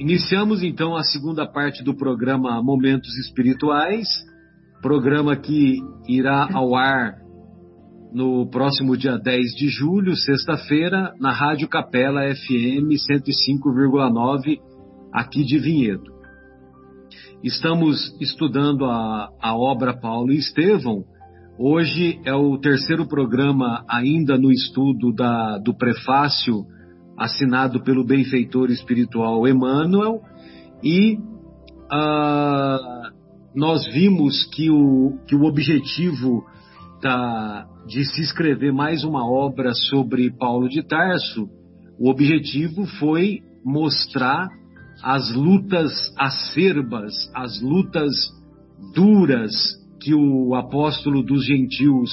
Iniciamos então a segunda parte do programa Momentos Espirituais, programa que irá ao ar no próximo dia 10 de julho, sexta-feira, na Rádio Capela FM 105,9, aqui de Vinhedo. Estamos estudando a, a obra Paulo e Estevão. Hoje é o terceiro programa ainda no estudo da, do prefácio assinado pelo benfeitor espiritual Emmanuel, e uh, nós vimos que o, que o objetivo da, de se escrever mais uma obra sobre Paulo de Tarso, o objetivo foi mostrar as lutas acerbas, as lutas duras que o apóstolo dos gentios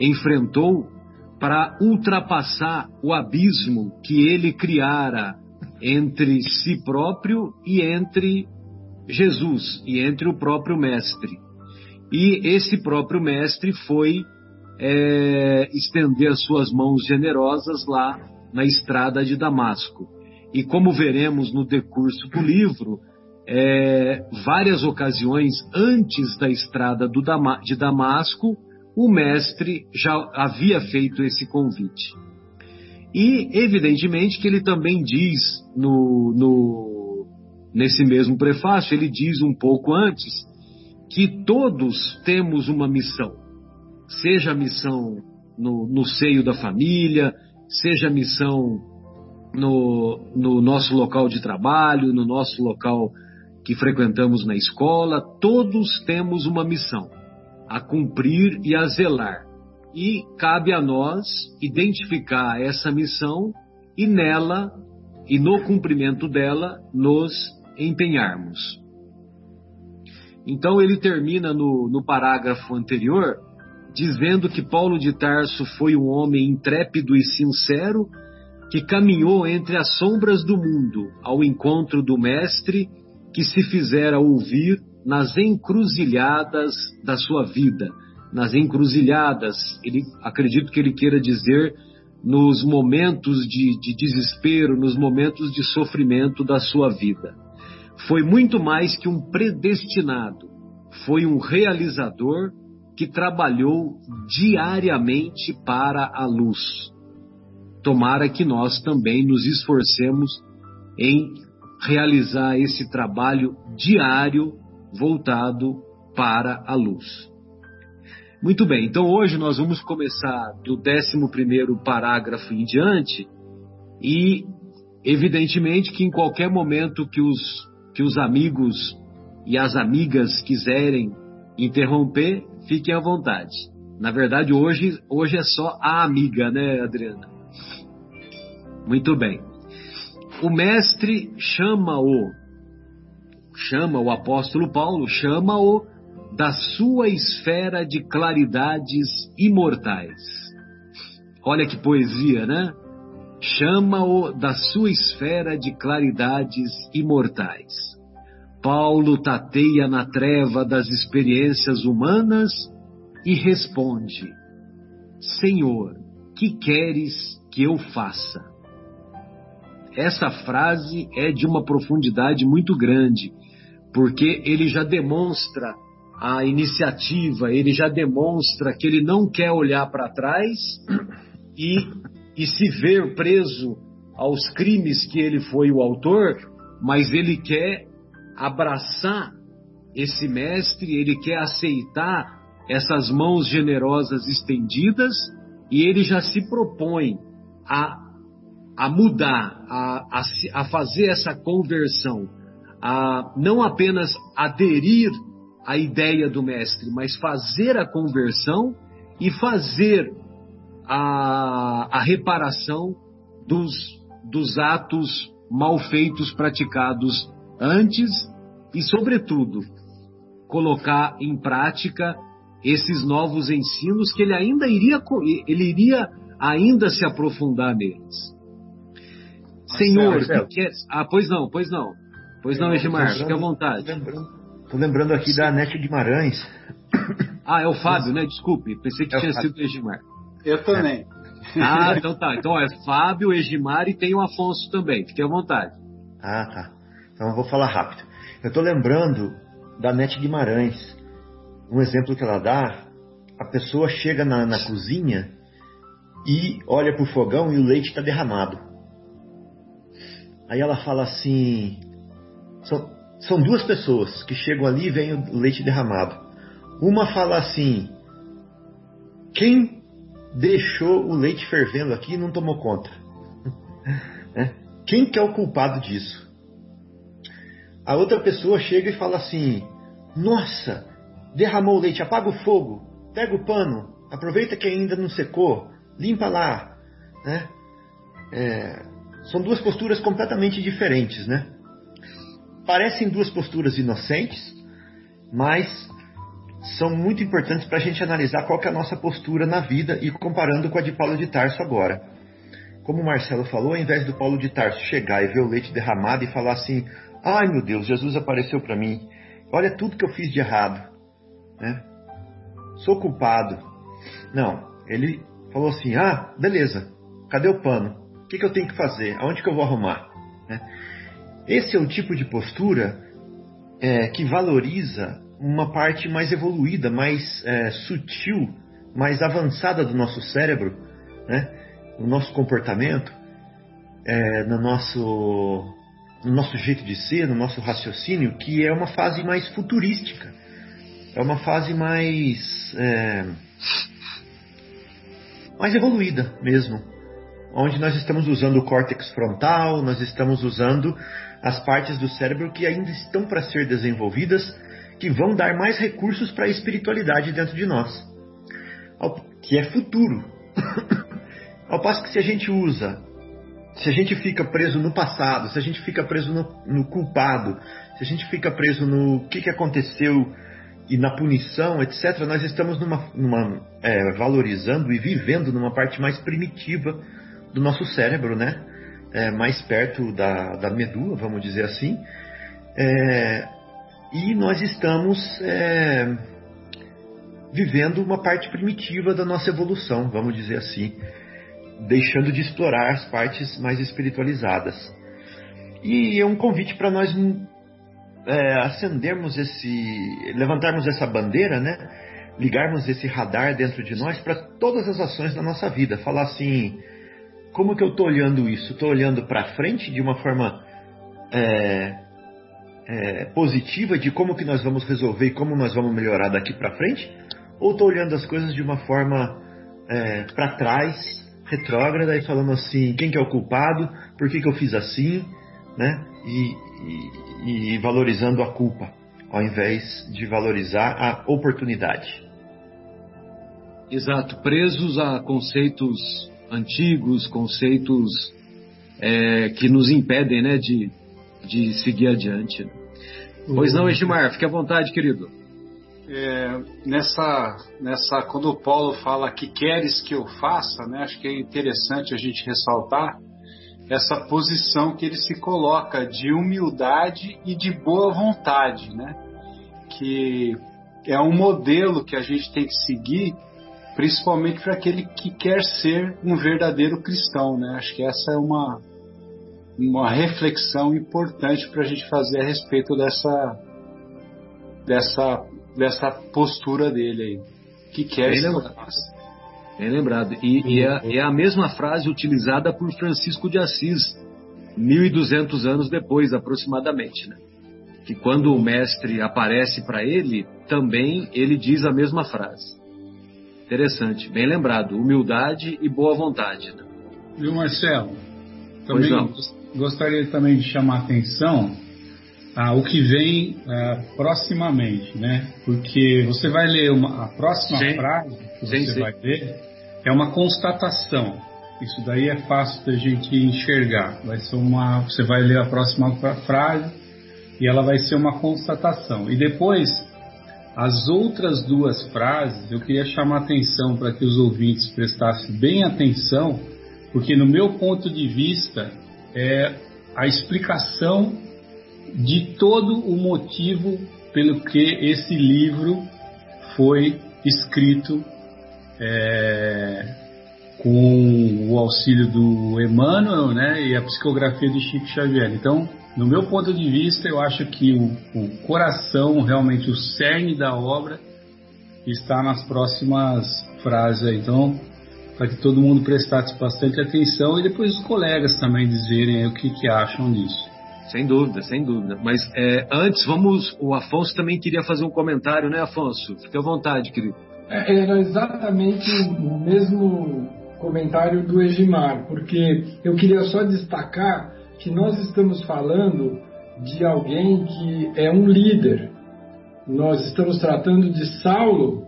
enfrentou para ultrapassar o abismo que ele criara entre si próprio e entre Jesus, e entre o próprio Mestre. E esse próprio Mestre foi é, estender as suas mãos generosas lá na estrada de Damasco. E como veremos no decurso do livro, é, várias ocasiões antes da estrada de Damasco, o mestre já havia feito esse convite. E, evidentemente, que ele também diz no, no, nesse mesmo prefácio, ele diz um pouco antes, que todos temos uma missão, seja a missão no, no seio da família, seja a missão no, no nosso local de trabalho, no nosso local que frequentamos na escola, todos temos uma missão a cumprir e a zelar. E cabe a nós identificar essa missão e nela, e no cumprimento dela, nos empenharmos. Então ele termina no, no parágrafo anterior dizendo que Paulo de Tarso foi um homem intrépido e sincero que caminhou entre as sombras do mundo ao encontro do Mestre que se fizera ouvir nas encruzilhadas da sua vida, nas encruzilhadas, ele acredito que ele queira dizer nos momentos de, de desespero, nos momentos de sofrimento da sua vida. Foi muito mais que um predestinado, foi um realizador que trabalhou diariamente para a luz. Tomara que nós também nos esforcemos em realizar esse trabalho diário voltado para a luz. Muito bem, então hoje nós vamos começar do 11 parágrafo em diante, e evidentemente que em qualquer momento que os, que os amigos e as amigas quiserem interromper, fiquem à vontade. Na verdade, hoje, hoje é só a amiga, né, Adriana? Muito bem. O mestre chama-o chama o apóstolo Paulo, chama-o da sua esfera de claridades imortais. Olha que poesia, né? Chama-o da sua esfera de claridades imortais. Paulo tateia na treva das experiências humanas e responde: Senhor, que queres que eu faça? Essa frase é de uma profundidade muito grande porque ele já demonstra a iniciativa, ele já demonstra que ele não quer olhar para trás e, e se ver preso aos crimes que ele foi o autor, mas ele quer abraçar esse mestre, ele quer aceitar essas mãos generosas estendidas e ele já se propõe a, a mudar, a, a, a fazer essa conversão a não apenas aderir à ideia do mestre, mas fazer a conversão e fazer a, a reparação dos, dos atos mal feitos praticados antes e, sobretudo, colocar em prática esses novos ensinos que ele ainda iria, ele iria ainda se aprofundar neles. Senhor, que quer... ah, pois não, pois não. Pois não, Edmar, fique à vontade. Estou lembrando, tô lembrando aqui Sim. da Anete Guimarães. Ah, é o Fábio, né? Desculpe, pensei que é tinha sido o Edmar. Eu também. Ah, então tá. Então é Fábio, Edmar e tem o Afonso também. Fique à vontade. Ah, tá. Então eu vou falar rápido. Eu estou lembrando da Nete Guimarães. Um exemplo que ela dá, a pessoa chega na, na cozinha e olha para o fogão e o leite está derramado. Aí ela fala assim: são, são duas pessoas que chegam ali e veem o leite derramado. Uma fala assim: quem deixou o leite fervendo aqui e não tomou conta? É? Quem que é o culpado disso? A outra pessoa chega e fala assim: Nossa, derramou o leite, apaga o fogo, pega o pano, aproveita que ainda não secou, limpa lá. Né? É, são duas posturas completamente diferentes, né? Parecem duas posturas inocentes, mas são muito importantes para a gente analisar qual é a nossa postura na vida e comparando com a de Paulo de Tarso agora. Como o Marcelo falou, ao invés do Paulo de Tarso chegar e ver o leite derramado e falar assim: Ai meu Deus, Jesus apareceu para mim, olha tudo que eu fiz de errado, né? sou culpado. Não, ele falou assim: Ah, beleza, cadê o pano? O que, que eu tenho que fazer? Aonde que eu vou arrumar? Né? Esse é o tipo de postura é, que valoriza uma parte mais evoluída, mais é, sutil, mais avançada do nosso cérebro, né? no nosso comportamento, é, no, nosso, no nosso jeito de ser, no nosso raciocínio, que é uma fase mais futurística, é uma fase mais, é, mais evoluída mesmo, onde nós estamos usando o córtex frontal, nós estamos usando as partes do cérebro que ainda estão para ser desenvolvidas que vão dar mais recursos para a espiritualidade dentro de nós, que é futuro. Ao passo que se a gente usa, se a gente fica preso no passado, se a gente fica preso no, no culpado, se a gente fica preso no que, que aconteceu e na punição, etc., nós estamos numa, numa é, valorizando e vivendo numa parte mais primitiva do nosso cérebro, né? É, mais perto da, da medula, vamos dizer assim. É, e nós estamos é, vivendo uma parte primitiva da nossa evolução, vamos dizer assim, deixando de explorar as partes mais espiritualizadas. E é um convite para nós é, acendermos esse, levantarmos essa bandeira, né? Ligarmos esse radar dentro de nós para todas as ações da nossa vida. Falar assim, como que eu estou olhando isso? Estou olhando para frente de uma forma é, é, positiva de como que nós vamos resolver e como nós vamos melhorar daqui para frente? Ou estou olhando as coisas de uma forma é, para trás, retrógrada e falando assim, quem que é o culpado, por que, que eu fiz assim, né? E, e, e valorizando a culpa, ao invés de valorizar a oportunidade. Exato, presos a conceitos antigos, conceitos é, que nos impedem né, de, de seguir adiante. Pois não, Edmar, fique à vontade, querido. É, nessa, nessa, quando o Paulo fala que queres que eu faça, né, acho que é interessante a gente ressaltar essa posição que ele se coloca de humildade e de boa vontade, né, que é um modelo que a gente tem que seguir, principalmente para aquele que quer ser um verdadeiro cristão, né. Acho que essa é uma uma reflexão importante para a gente fazer a respeito dessa dessa dessa postura dele aí que quer Bem lembrado. Bem lembrado. E, e é, é, a mesma frase utilizada por Francisco de Assis, 1200 anos depois, aproximadamente, né? Que quando o mestre aparece para ele, também ele diz a mesma frase. Interessante, bem lembrado. Humildade e boa vontade. Né? Viu, Marcelo? Também gostaria também de chamar a atenção ao que vem uh, proximamente, né? Porque você vai ler uma, a próxima sim. frase que sim, você sim. vai ler é uma constatação. Isso daí é fácil da gente enxergar. Vai ser uma, você vai ler a próxima frase e ela vai ser uma constatação. E depois as outras duas frases eu queria chamar atenção para que os ouvintes prestassem bem atenção, porque no meu ponto de vista é a explicação de todo o motivo pelo que esse livro foi escrito é, com o auxílio do Emmanuel né, e a psicografia de Chico Xavier. Então, no meu ponto de vista, eu acho que o, o coração, realmente o cerne da obra, está nas próximas frases. Aí. Então, para que todo mundo prestasse bastante atenção e depois os colegas também dizerem o que, que acham disso. Sem dúvida, sem dúvida. Mas é, antes, vamos. O Afonso também queria fazer um comentário, né, Afonso? Fique à vontade, querido. É, era exatamente o mesmo comentário do Egimar, porque eu queria só destacar que nós estamos falando de alguém que é um líder. Nós estamos tratando de Saulo,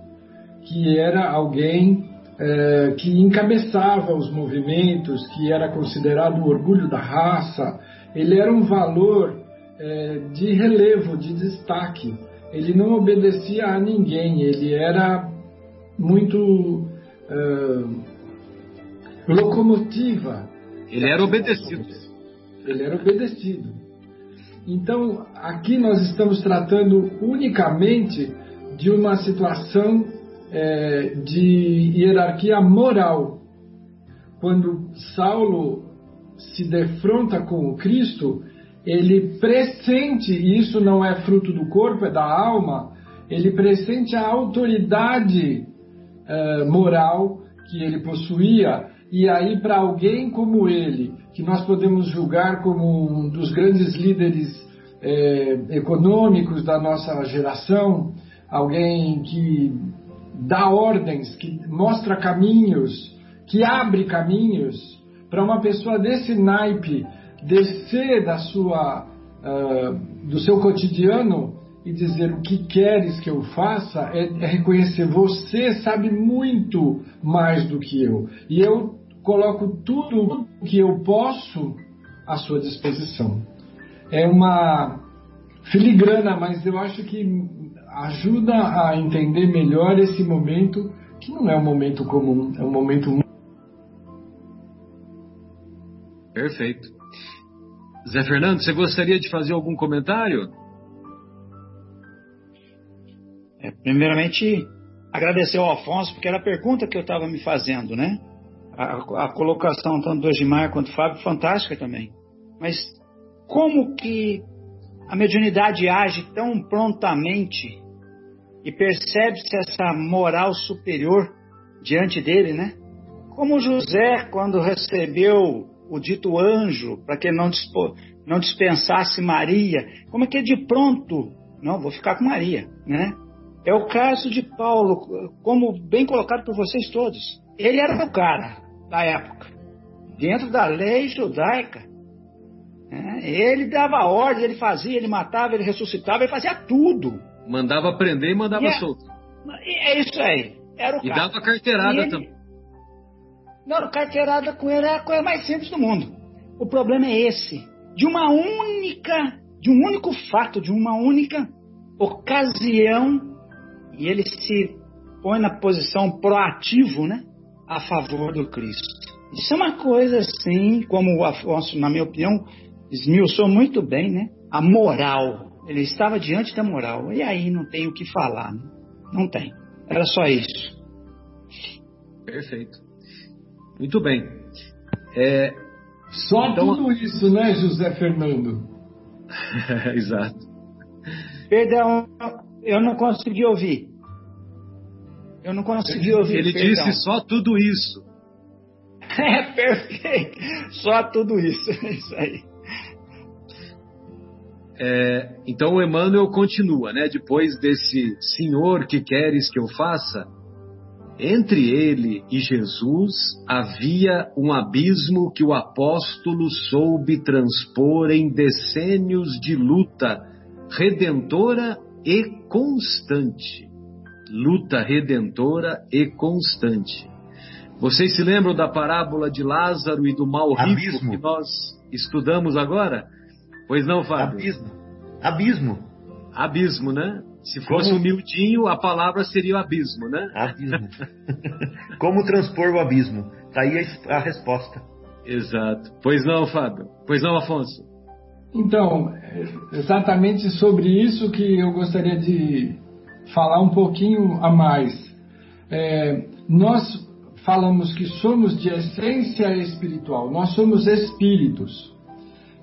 que era alguém é, que encabeçava os movimentos, que era considerado o orgulho da raça. Ele era um valor é, de relevo, de destaque. Ele não obedecia a ninguém, ele era muito é, locomotiva. Ele era obedecido. Ele era obedecido. Então, aqui nós estamos tratando unicamente de uma situação é, de hierarquia moral. Quando Saulo se defronta com o Cristo, ele pressente, e isso não é fruto do corpo, é da alma, ele pressente a autoridade é, moral que ele possuía, e aí para alguém como ele, que nós podemos julgar como um dos grandes líderes é, econômicos da nossa geração, alguém que dá ordens, que mostra caminhos, que abre caminhos, para uma pessoa desse naipe descer da sua, uh, do seu cotidiano e dizer o que queres que eu faça, é, é reconhecer você sabe muito mais do que eu. E eu coloco tudo o que eu posso à sua disposição. É uma filigrana, mas eu acho que ajuda a entender melhor esse momento, que não é um momento comum, é um momento. Perfeito. Zé Fernando, você gostaria de fazer algum comentário? É, primeiramente, agradecer ao Afonso, porque era a pergunta que eu estava me fazendo, né? A, a, colocação tanto do Egimar quanto do Fábio, fantástica também. Mas como que a mediunidade age tão prontamente e percebe-se essa moral superior diante dele, né? Como José, quando recebeu o dito anjo, para que não, não dispensasse Maria, como é que de pronto, não, vou ficar com Maria, né? É o caso de Paulo, como bem colocado por vocês todos. Ele era o cara da época, dentro da lei judaica. É, ele dava ordem, ele fazia, ele matava, ele ressuscitava, ele fazia tudo. Mandava prender e mandava e é, solto. É isso aí. Era o e cara. dava carteirada ele, também. Não, carteirada com ele é a coisa mais simples do mundo. O problema é esse. De uma única, de um único fato, de uma única ocasião, e ele se põe na posição proativo, né? A favor do Cristo. Isso é uma coisa assim, como o Afonso, na minha opinião, esmiuçou muito bem, né? A moral ele estava diante da moral. E aí não tem o que falar. Né? Não tem. Era só isso. Perfeito. Muito bem. É, só então... tudo isso, né, José Fernando? Exato. Perdão, eu não consegui ouvir. Eu não consegui ouvir. Ele perdão. disse só tudo isso. É perfeito. Só tudo isso. É isso aí. É, então o Emmanuel continua, né? Depois desse Senhor que queres que eu faça, entre ele e Jesus havia um abismo que o apóstolo soube transpor em decênios de luta redentora e constante. Luta redentora e constante. Vocês se lembram da parábola de Lázaro e do mal rico que nós estudamos agora? Pois não, Fábio? Abismo. Abismo. Abismo, né? Se fosse Como... humildinho, a palavra seria o abismo, né? Abismo. Como transpor o abismo? Tá aí a, a resposta. Exato. Pois não, Fábio? Pois não, Afonso? Então, exatamente sobre isso que eu gostaria de falar um pouquinho a mais. É, nós falamos que somos de essência espiritual, nós somos espíritos.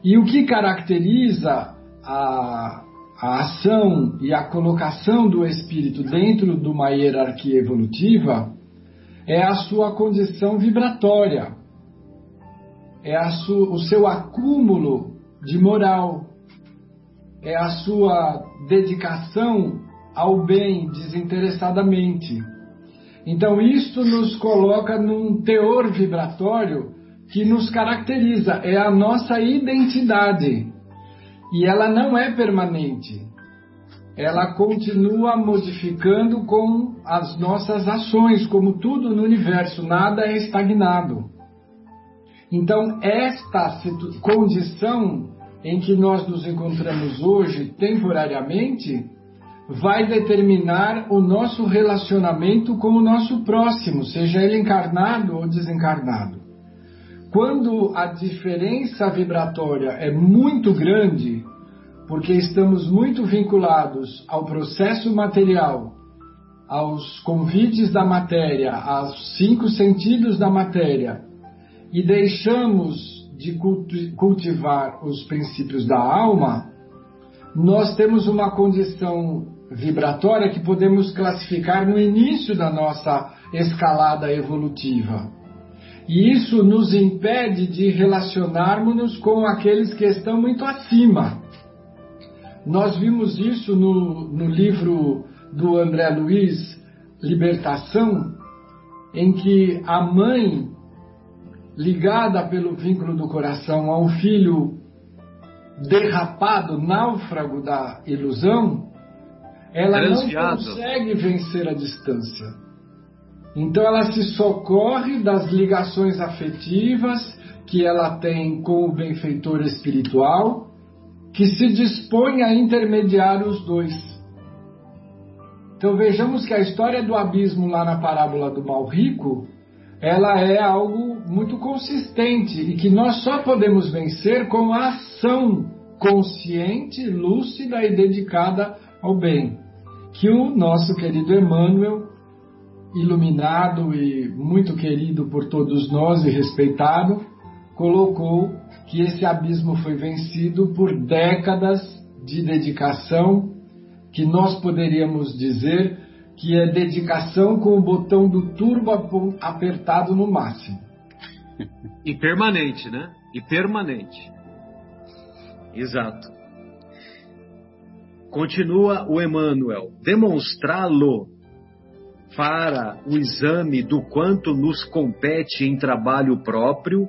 E o que caracteriza a, a ação e a colocação do espírito dentro de uma hierarquia evolutiva é a sua condição vibratória, é su, o seu acúmulo de moral, é a sua dedicação ao bem desinteressadamente. Então, isto nos coloca num teor vibratório que nos caracteriza, é a nossa identidade. E ela não é permanente. Ela continua modificando com as nossas ações, como tudo no universo, nada é estagnado. Então, esta condição em que nós nos encontramos hoje, temporariamente, vai determinar o nosso relacionamento com o nosso próximo, seja ele encarnado ou desencarnado. Quando a diferença vibratória é muito grande, porque estamos muito vinculados ao processo material, aos convites da matéria, aos cinco sentidos da matéria, e deixamos de cultivar os princípios da alma, nós temos uma condição vibratória que podemos classificar no início da nossa escalada evolutiva. E isso nos impede de relacionarmos-nos com aqueles que estão muito acima. Nós vimos isso no, no livro do André Luiz, Libertação, em que a mãe, ligada pelo vínculo do coração a um filho derrapado, náufrago da ilusão, ela não consegue vencer a distância. Então ela se socorre das ligações afetivas que ela tem com o benfeitor espiritual, que se dispõe a intermediar os dois. Então vejamos que a história do abismo lá na parábola do mal rico, ela é algo muito consistente e que nós só podemos vencer com a ação consciente, lúcida e dedicada ao bem que o nosso querido Emmanuel, iluminado e muito querido por todos nós e respeitado, colocou que esse abismo foi vencido por décadas de dedicação, que nós poderíamos dizer que é dedicação com o botão do turbo apertado no máximo. E permanente, né? E permanente. Exato. Continua o Emmanuel, demonstrá-lo para o exame do quanto nos compete em trabalho próprio,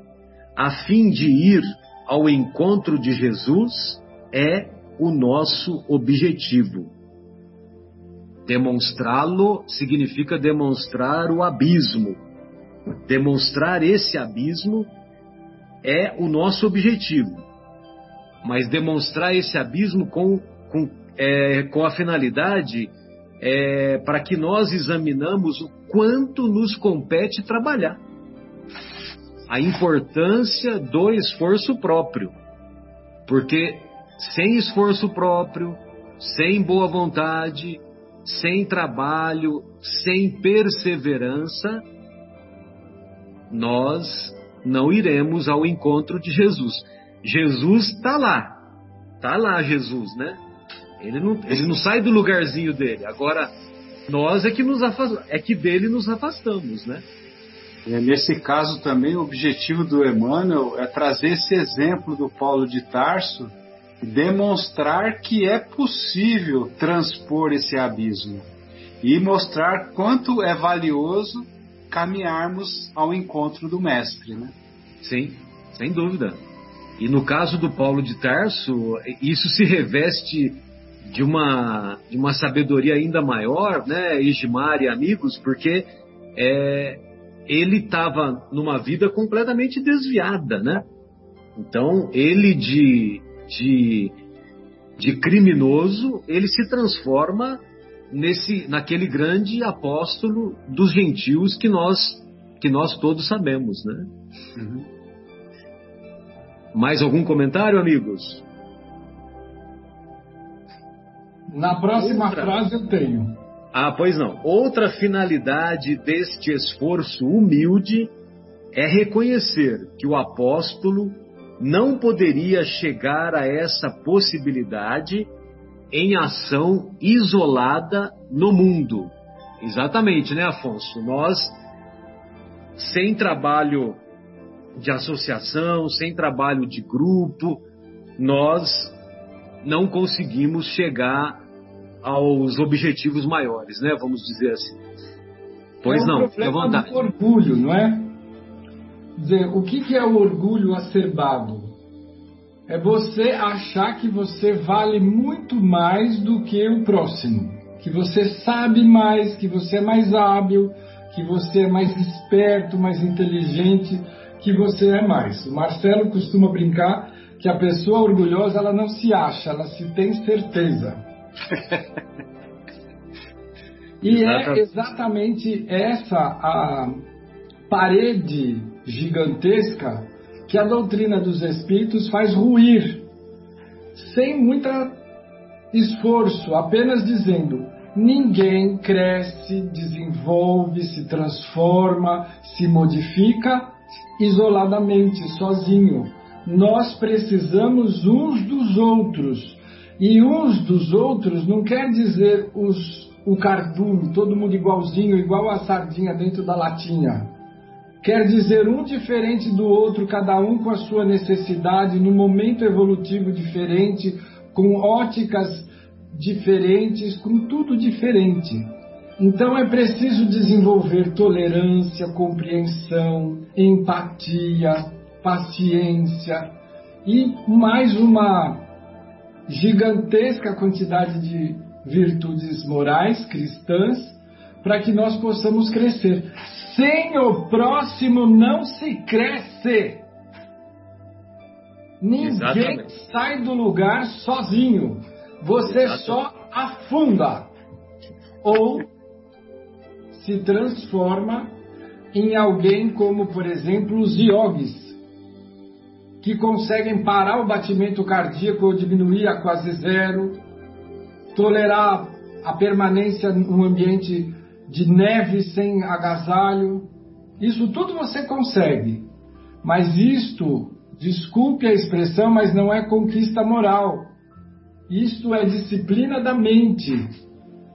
a fim de ir ao encontro de Jesus, é o nosso objetivo. Demonstrá-lo significa demonstrar o abismo. Demonstrar esse abismo é o nosso objetivo. Mas demonstrar esse abismo com, com é, com a finalidade é, para que nós examinamos o quanto nos compete trabalhar. A importância do esforço próprio. Porque sem esforço próprio, sem boa vontade, sem trabalho, sem perseverança, nós não iremos ao encontro de Jesus. Jesus está lá, está lá Jesus, né? Ele não, ele não sai do lugarzinho dele. Agora, nós é que, nos afast... é que dele nos afastamos, né? É, nesse caso também, o objetivo do Emmanuel é trazer esse exemplo do Paulo de Tarso e demonstrar que é possível transpor esse abismo e mostrar quanto é valioso caminharmos ao encontro do Mestre, né? Sim, sem dúvida. E no caso do Paulo de Tarso, isso se reveste de uma, de uma sabedoria ainda maior, né, Ismar e amigos, porque é, ele estava numa vida completamente desviada, né? Então, ele de, de, de criminoso, ele se transforma nesse, naquele grande apóstolo dos gentios que nós, que nós todos sabemos, né? Uhum. Mais algum comentário, amigos? Na próxima Outra. frase eu tenho. Ah, pois não. Outra finalidade deste esforço humilde é reconhecer que o apóstolo não poderia chegar a essa possibilidade em ação isolada no mundo. Exatamente, né, Afonso? Nós, sem trabalho de associação, sem trabalho de grupo, nós não conseguimos chegar aos objetivos maiores, né? Vamos dizer assim. Pois é um não, fique à vontade. Do orgulho, não é? Dizer, o que, que é o orgulho acerbado? É você achar que você vale muito mais do que o próximo, que você sabe mais, que você é mais hábil, que você é mais esperto, mais inteligente, que você é mais. O Marcelo costuma brincar que a pessoa orgulhosa ela não se acha, ela se tem certeza. e é exatamente essa a parede gigantesca que a doutrina dos espíritos faz ruir, sem muito esforço, apenas dizendo: ninguém cresce, desenvolve, se transforma, se modifica isoladamente, sozinho. Nós precisamos uns dos outros. E uns dos outros não quer dizer os, o cardume, todo mundo igualzinho, igual a sardinha dentro da latinha. Quer dizer um diferente do outro, cada um com a sua necessidade, no momento evolutivo diferente, com óticas diferentes, com tudo diferente. Então é preciso desenvolver tolerância, compreensão, empatia, paciência e mais uma gigantesca quantidade de virtudes morais cristãs para que nós possamos crescer. Sem o próximo não se cresce. Ninguém Exatamente. sai do lugar sozinho. Você Exatamente. só afunda ou se transforma em alguém como, por exemplo, os yogis, que conseguem parar o batimento cardíaco ou diminuir a quase zero, tolerar a permanência num ambiente de neve sem agasalho. Isso tudo você consegue. Mas isto, desculpe a expressão, mas não é conquista moral. Isto é disciplina da mente.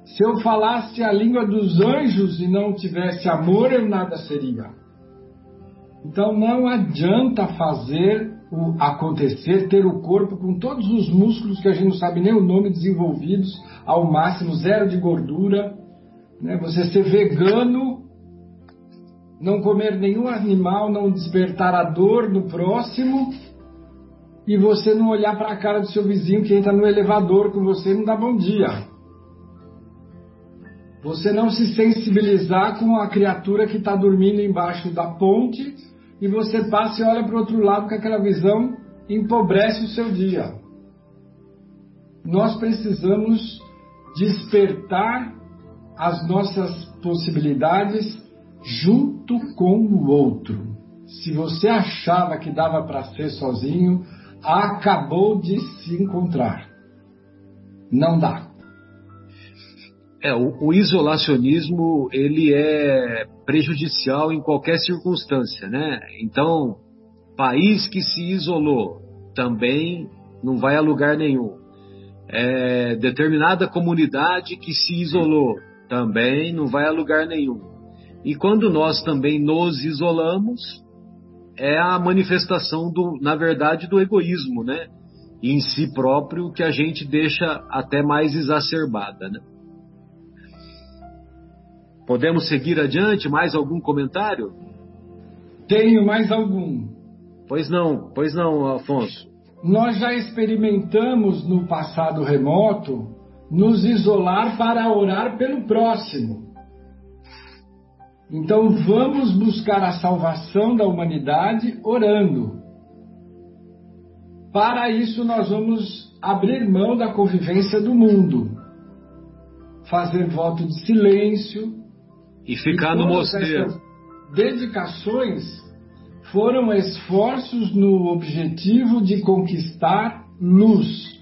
Se eu falasse a língua dos anjos e não tivesse amor, eu nada seria. Então não adianta fazer o acontecer, ter o corpo com todos os músculos que a gente não sabe nem o nome desenvolvidos ao máximo, zero de gordura, né? Você ser vegano, não comer nenhum animal, não despertar a dor do próximo e você não olhar para a cara do seu vizinho que entra no elevador com você e não dá bom dia. Você não se sensibilizar com a criatura que está dormindo embaixo da ponte e você passa e olha para o outro lado com aquela visão empobrece o seu dia. Nós precisamos despertar as nossas possibilidades junto com o outro. Se você achava que dava para ser sozinho, acabou de se encontrar. Não dá. É, o, o, isolacionismo ele é prejudicial em qualquer circunstância, né? Então, país que se isolou também não vai a lugar nenhum. É, determinada comunidade que se isolou também não vai a lugar nenhum. E quando nós também nos isolamos, é a manifestação do, na verdade, do egoísmo, né? Em si próprio que a gente deixa até mais exacerbada, né? Podemos seguir adiante? Mais algum comentário? Tenho mais algum. Pois não, pois não, Afonso. Nós já experimentamos no passado remoto nos isolar para orar pelo próximo. Então vamos buscar a salvação da humanidade orando. Para isso, nós vamos abrir mão da convivência do mundo, fazer voto de silêncio, e ficar e no mosteiro. Dedicações foram esforços no objetivo de conquistar luz.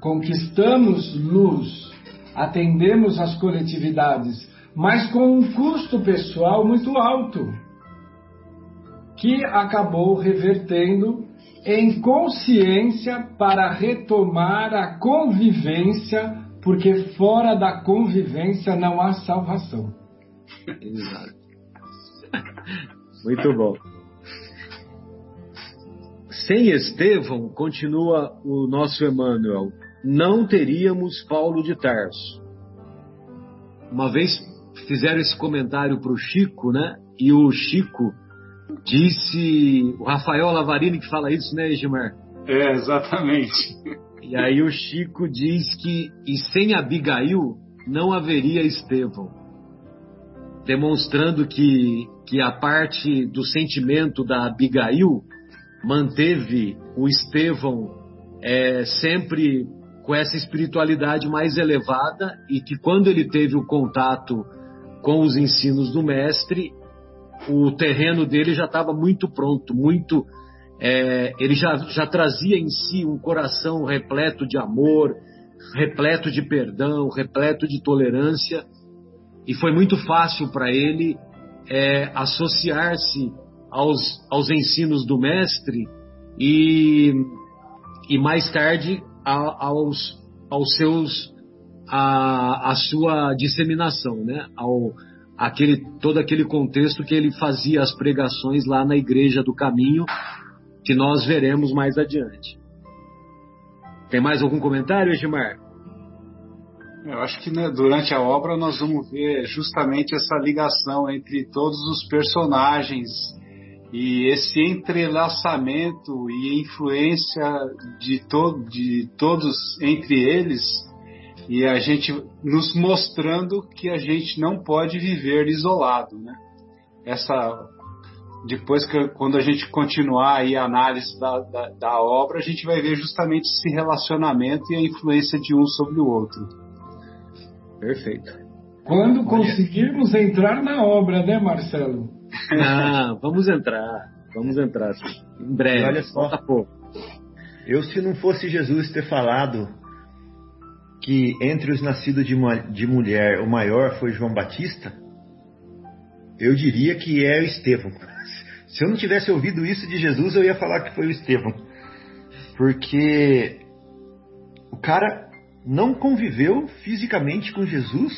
Conquistamos luz. atendemos as coletividades, mas com um custo pessoal muito alto, que acabou revertendo em consciência para retomar a convivência, porque fora da convivência não há salvação. Exato. Muito bom. Sem Estevão, continua o nosso Emmanuel, não teríamos Paulo de Tarso. Uma vez fizeram esse comentário para o Chico, né? E o Chico disse, o Rafael Lavarini que fala isso, né, Edmar? É, exatamente. E aí o Chico diz que e sem Abigail não haveria Estevão, demonstrando que, que a parte do sentimento da Abigail manteve o Estevão é, sempre com essa espiritualidade mais elevada e que quando ele teve o contato com os ensinos do mestre, o terreno dele já estava muito pronto, muito. É, ele já, já trazia em si um coração repleto de amor, repleto de perdão, repleto de tolerância, e foi muito fácil para ele é, associar-se aos, aos ensinos do mestre e, e mais tarde a, aos, aos seus a, a sua disseminação, né? Ao, aquele, todo aquele contexto que ele fazia as pregações lá na Igreja do Caminho, que nós veremos mais adiante. Tem mais algum comentário, Edmar? Eu acho que né, durante a obra nós vamos ver justamente essa ligação entre todos os personagens e esse entrelaçamento e influência de, to de todos entre eles e a gente nos mostrando que a gente não pode viver isolado, né? Essa depois que quando a gente continuar aí a análise da, da, da, obra, a gente vai ver justamente esse relacionamento e a influência de um sobre o outro. Perfeito. Quando conseguirmos entrar na obra, né, Marcelo? Ah, vamos entrar, vamos entrar. Em breve. E olha só, pouco. Eu se não fosse Jesus ter falado que entre os nascidos de, de mulher o maior foi João Batista, eu diria que é o Estevão. Se eu não tivesse ouvido isso de Jesus, eu ia falar que foi o Estevão. Porque o cara não conviveu fisicamente com Jesus,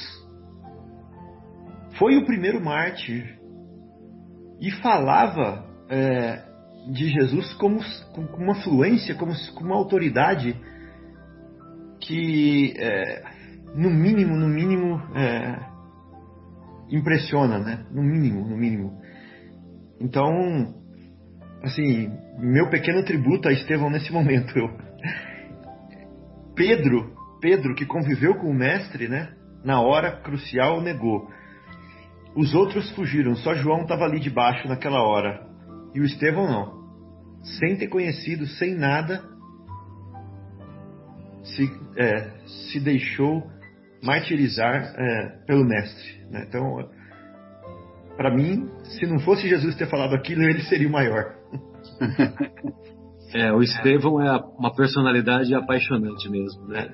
foi o primeiro mártir e falava é, de Jesus como, com uma fluência, como, com uma autoridade que, é, no mínimo, no mínimo, é, impressiona, né? No mínimo, no mínimo. Então, assim, meu pequeno tributo a Estevão nesse momento. Eu, Pedro, Pedro que conviveu com o mestre, né? Na hora crucial negou. Os outros fugiram, só João estava ali debaixo naquela hora. E o Estevão não. Sem ter conhecido, sem nada, se, é, se deixou martirizar é, pelo Mestre. Né? Então, para mim, se não fosse Jesus ter falado aquilo, ele seria o maior. é, o Estevão é uma personalidade apaixonante mesmo, né?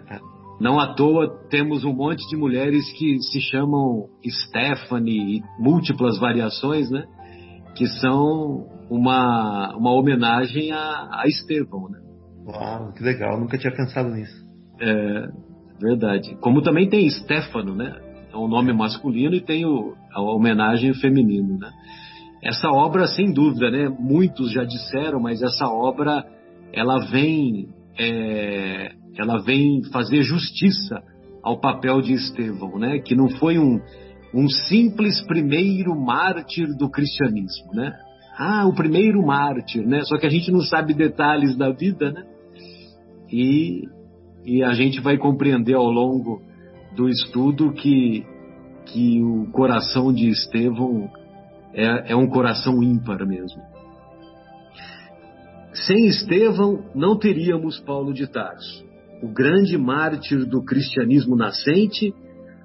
Não à toa temos um monte de mulheres que se chamam Stephanie e múltiplas variações, né? Que são uma, uma homenagem a, a Estevão, né? Uau, que legal, nunca tinha pensado nisso. É, verdade. Como também tem Stefano, né? É um nome masculino e tem o, a homenagem feminino, né? Essa obra, sem dúvida, né? Muitos já disseram, mas essa obra, ela vem, é, ela vem fazer justiça ao papel de Estevão, né? Que não foi um, um simples primeiro mártir do cristianismo, né? Ah, o primeiro mártir, né? Só que a gente não sabe detalhes da vida, né? E e a gente vai compreender ao longo do estudo que, que o coração de Estevão é, é um coração ímpar mesmo. Sem Estevão, não teríamos Paulo de Tarso. O grande mártir do cristianismo nascente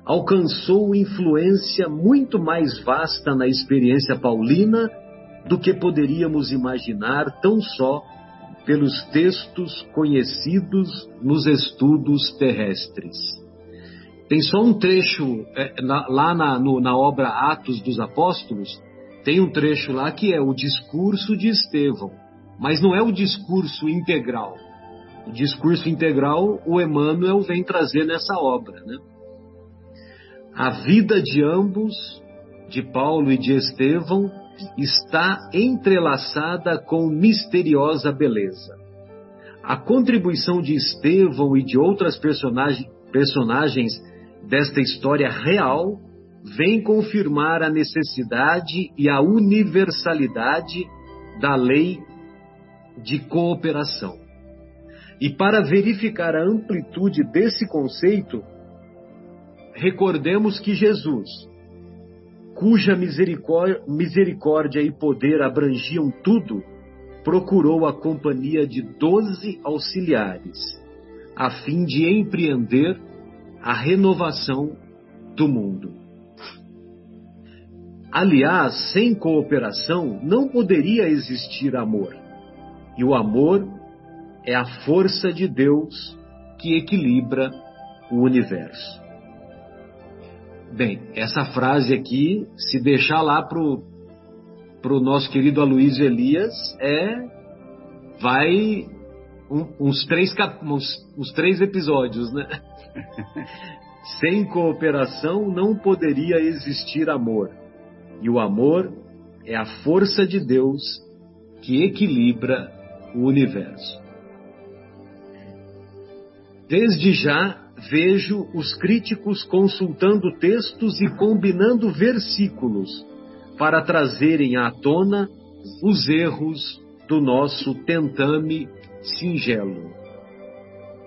alcançou influência muito mais vasta na experiência paulina do que poderíamos imaginar tão só pelos textos conhecidos nos estudos terrestres. Tem só um trecho é, na, lá na, no, na obra Atos dos Apóstolos, tem um trecho lá que é o discurso de Estevão, mas não é o discurso integral. O discurso integral o Emmanuel vem trazer nessa obra. Né? A vida de ambos, de Paulo e de Estevão, está entrelaçada com misteriosa beleza. A contribuição de Estevão e de outras personagens, personagens desta história real vem confirmar a necessidade e a universalidade da lei de cooperação. E para verificar a amplitude desse conceito, recordemos que Jesus, cuja misericórdia e poder abrangiam tudo, procurou a companhia de doze auxiliares, a fim de empreender a renovação do mundo. Aliás, sem cooperação não poderia existir amor. E o amor é a força de Deus que equilibra o universo. Bem, essa frase aqui, se deixar lá pro, pro nosso querido Aloysio Elias, é vai um, uns, três, uns, uns três episódios, né? Sem cooperação não poderia existir amor. E o amor é a força de Deus que equilibra o universo. Desde já vejo os críticos consultando textos e combinando versículos para trazerem à tona os erros do nosso tentame singelo.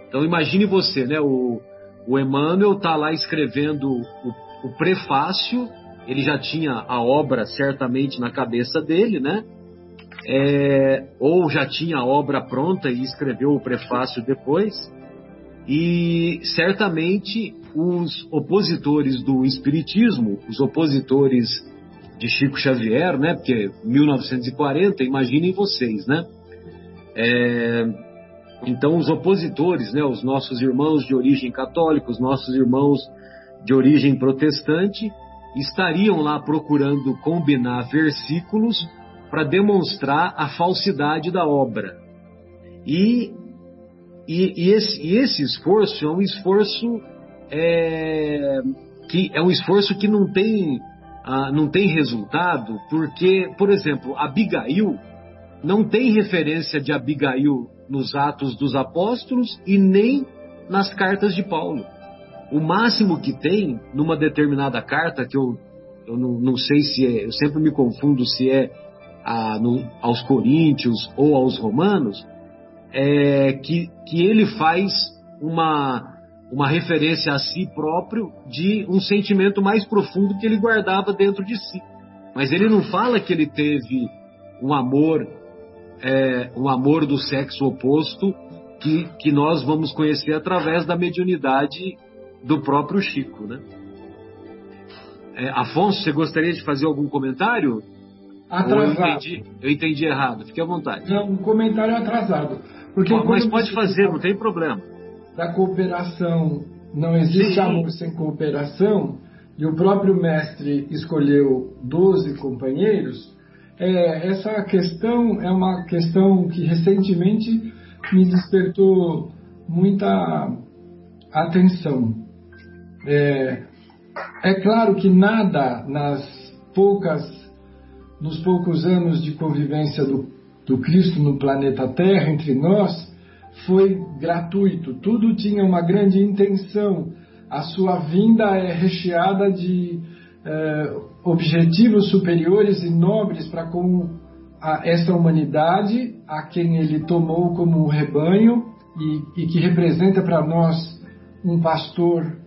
Então imagine você, né? O, o Emmanuel está lá escrevendo o, o prefácio, ele já tinha a obra certamente na cabeça dele, né? É, ou já tinha a obra pronta e escreveu o prefácio depois. E certamente os opositores do Espiritismo, os opositores de Chico Xavier, né? Porque 1940, imaginem vocês, né? É, então, os opositores, né, os nossos irmãos de origem católica, os nossos irmãos de origem protestante, estariam lá procurando combinar versículos para demonstrar a falsidade da obra. E, e, e, esse, e esse, esforço é um esforço é, que é um esforço que não tem, ah, não tem resultado, porque, por exemplo, Abigail não tem referência de Abigail nos Atos dos Apóstolos e nem nas cartas de Paulo. O máximo que tem numa determinada carta, que eu, eu não, não sei se é, eu sempre me confundo se é a, no, aos Coríntios ou aos Romanos, é que, que ele faz uma, uma referência a si próprio de um sentimento mais profundo que ele guardava dentro de si. Mas ele não fala que ele teve um amor é, o amor do sexo oposto que, que nós vamos conhecer através da mediunidade do próprio Chico, né? É, Afonso, você gostaria de fazer algum comentário? Atrasado. eu entendi, eu entendi errado. Fique à vontade. Não, um comentário atrasado. Porque mas pode fazer, não tem problema. Da cooperação, não existe Sim. amor sem cooperação, e o próprio mestre escolheu 12 companheiros, é, essa questão é uma questão que recentemente me despertou muita atenção. É, é claro que nada nas poucas, nos poucos anos de convivência do, do Cristo no planeta Terra entre nós foi gratuito. Tudo tinha uma grande intenção. A sua vinda é recheada de é, objetivos superiores e nobres para com a, essa humanidade, a quem ele tomou como rebanho e, e que representa para nós um pastor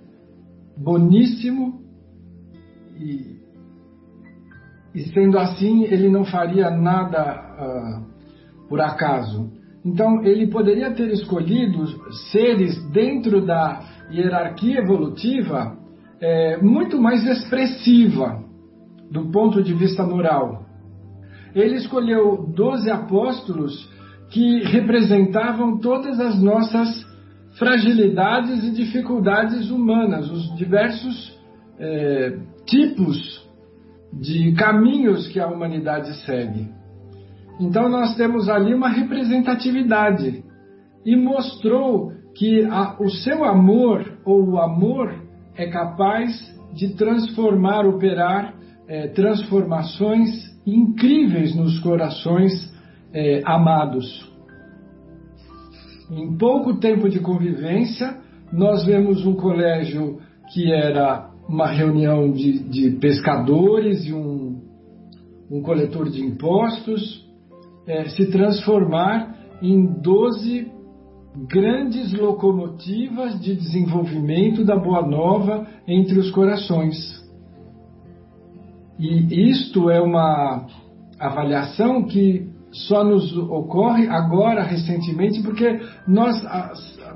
boníssimo e, e, sendo assim ele não faria nada uh, por acaso. Então ele poderia ter escolhido seres dentro da hierarquia evolutiva é, muito mais expressiva do ponto de vista moral. Ele escolheu doze apóstolos que representavam todas as nossas fragilidades e dificuldades humanas, os diversos é, tipos de caminhos que a humanidade segue. Então nós temos ali uma representatividade e mostrou que a, o seu amor ou o amor é capaz de transformar, operar é, transformações incríveis nos corações é, amados. Em pouco tempo de convivência, nós vemos um colégio que era uma reunião de, de pescadores e um, um, coletor de impostos é, se transformar em 12 grandes locomotivas de desenvolvimento da Boa Nova entre os corações. E isto é uma avaliação que só nos ocorre agora, recentemente, porque nós,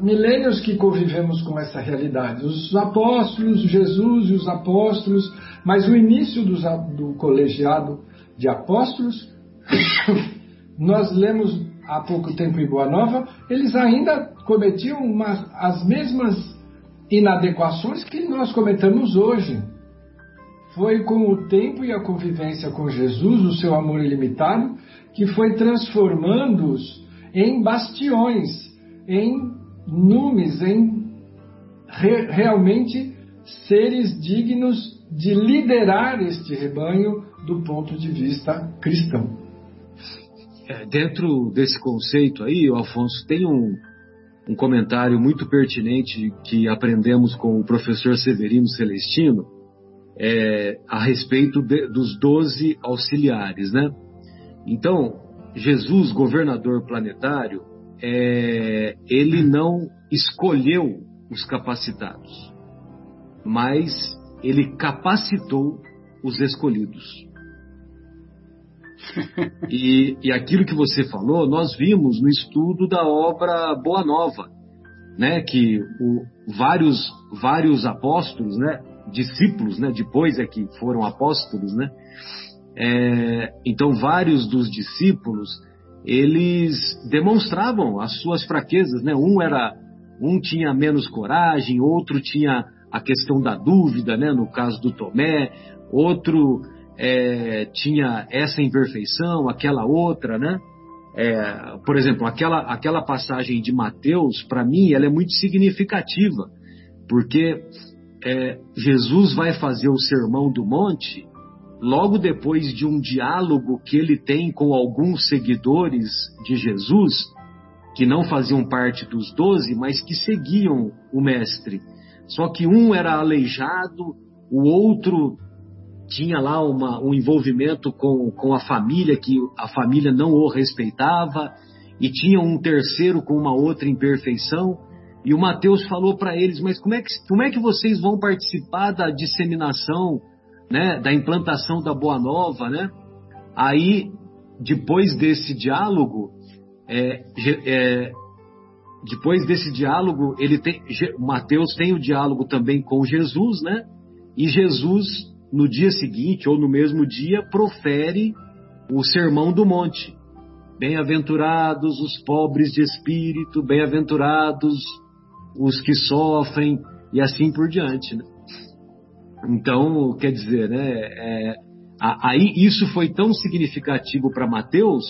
milênios que convivemos com essa realidade, os apóstolos, Jesus e os apóstolos, mas o início do, do colegiado de apóstolos, nós lemos há pouco tempo em Boa Nova, eles ainda cometiam uma, as mesmas inadequações que nós cometemos hoje. Foi com o tempo e a convivência com Jesus, o seu amor ilimitado, que foi transformando-os em bastiões, em numes, em re, realmente seres dignos de liderar este rebanho do ponto de vista cristão. É, dentro desse conceito aí, Alfonso tem um, um comentário muito pertinente que aprendemos com o professor Severino Celestino é, a respeito de, dos doze auxiliares, né? Então, Jesus, governador planetário, é, ele não escolheu os capacitados, mas ele capacitou os escolhidos. e, e aquilo que você falou, nós vimos no estudo da obra Boa Nova, né, que o, vários, vários apóstolos, né, discípulos, né, depois é que foram apóstolos, né, é, então, vários dos discípulos eles demonstravam as suas fraquezas, né? Um era um tinha menos coragem, outro tinha a questão da dúvida, né? No caso do Tomé, outro é, tinha essa imperfeição, aquela outra, né? É, por exemplo, aquela, aquela passagem de Mateus, para mim, ela é muito significativa, porque é, Jesus vai fazer o sermão do monte logo depois de um diálogo que ele tem com alguns seguidores de Jesus, que não faziam parte dos doze, mas que seguiam o Mestre. Só que um era aleijado, o outro tinha lá uma, um envolvimento com, com a família, que a família não o respeitava, e tinha um terceiro com uma outra imperfeição. E o Mateus falou para eles: Mas como é, que, como é que vocês vão participar da disseminação né, da implantação da Boa Nova, né? Aí, depois desse diálogo, é, é, depois desse diálogo, ele tem, Mateus tem o diálogo também com Jesus, né? E Jesus, no dia seguinte ou no mesmo dia, profere o Sermão do Monte. Bem-aventurados os pobres de espírito, bem-aventurados os que sofrem, e assim por diante. Né? Então, quer dizer, né, é, aí isso foi tão significativo para Mateus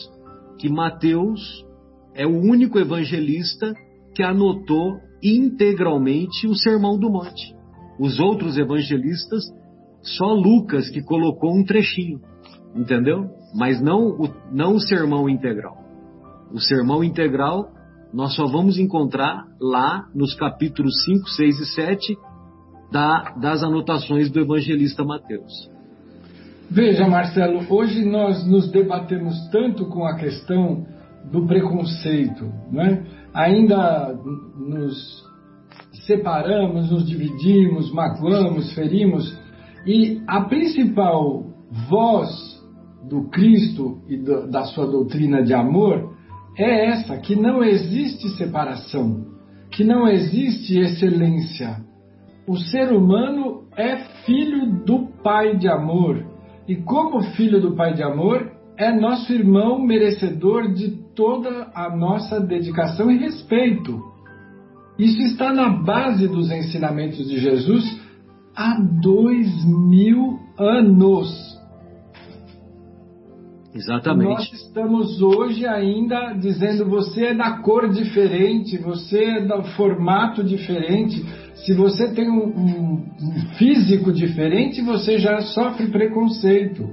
que Mateus é o único evangelista que anotou integralmente o Sermão do Monte. Os outros evangelistas, só Lucas que colocou um trechinho, entendeu? Mas não o, não o sermão integral. O sermão integral nós só vamos encontrar lá nos capítulos 5, 6 e 7 da, das anotações do evangelista Mateus. Veja, Marcelo, hoje nós nos debatemos tanto com a questão do preconceito, né? ainda nos separamos, nos dividimos, magoamos, ferimos, e a principal voz do Cristo e da sua doutrina de amor é essa: que não existe separação, que não existe excelência, o ser humano é filho do Pai de amor. E como filho do Pai de amor, é nosso irmão merecedor de toda a nossa dedicação e respeito. Isso está na base dos ensinamentos de Jesus há dois mil anos. Exatamente. Nós estamos hoje ainda dizendo você é da cor diferente, você é do formato diferente. Se você tem um, um, um físico diferente, você já sofre preconceito.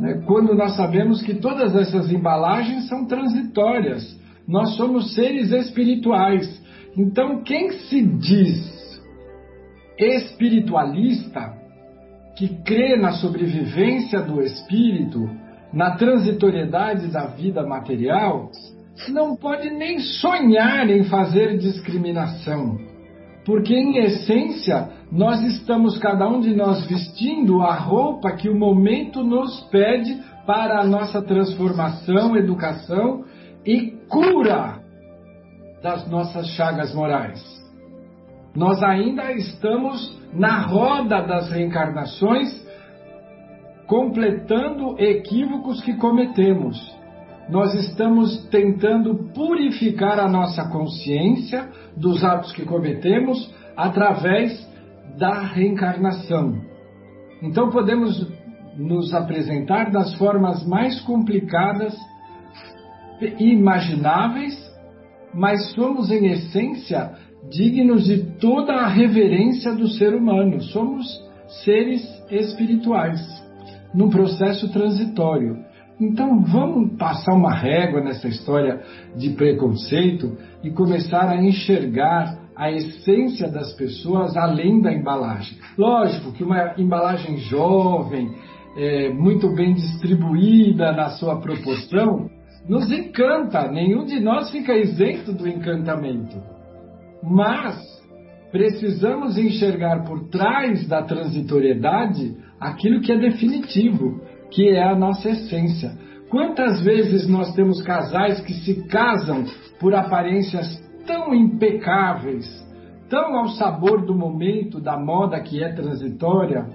Né? Quando nós sabemos que todas essas embalagens são transitórias. Nós somos seres espirituais. Então, quem se diz espiritualista, que crê na sobrevivência do espírito, na transitoriedade da vida material, não pode nem sonhar em fazer discriminação. Porque, em essência, nós estamos, cada um de nós, vestindo a roupa que o momento nos pede para a nossa transformação, educação e cura das nossas chagas morais. Nós ainda estamos na roda das reencarnações, completando equívocos que cometemos. Nós estamos tentando purificar a nossa consciência dos atos que cometemos através da reencarnação. Então podemos nos apresentar das formas mais complicadas e imagináveis, mas somos em essência dignos de toda a reverência do ser humano. Somos seres espirituais, num processo transitório. Então vamos passar uma régua nessa história de preconceito e começar a enxergar a essência das pessoas além da embalagem. Lógico que uma embalagem jovem, é, muito bem distribuída na sua proporção, nos encanta. Nenhum de nós fica isento do encantamento. Mas precisamos enxergar por trás da transitoriedade aquilo que é definitivo, que é a nossa essência. Quantas vezes nós temos casais que se casam por aparências tão impecáveis, tão ao sabor do momento, da moda que é transitória,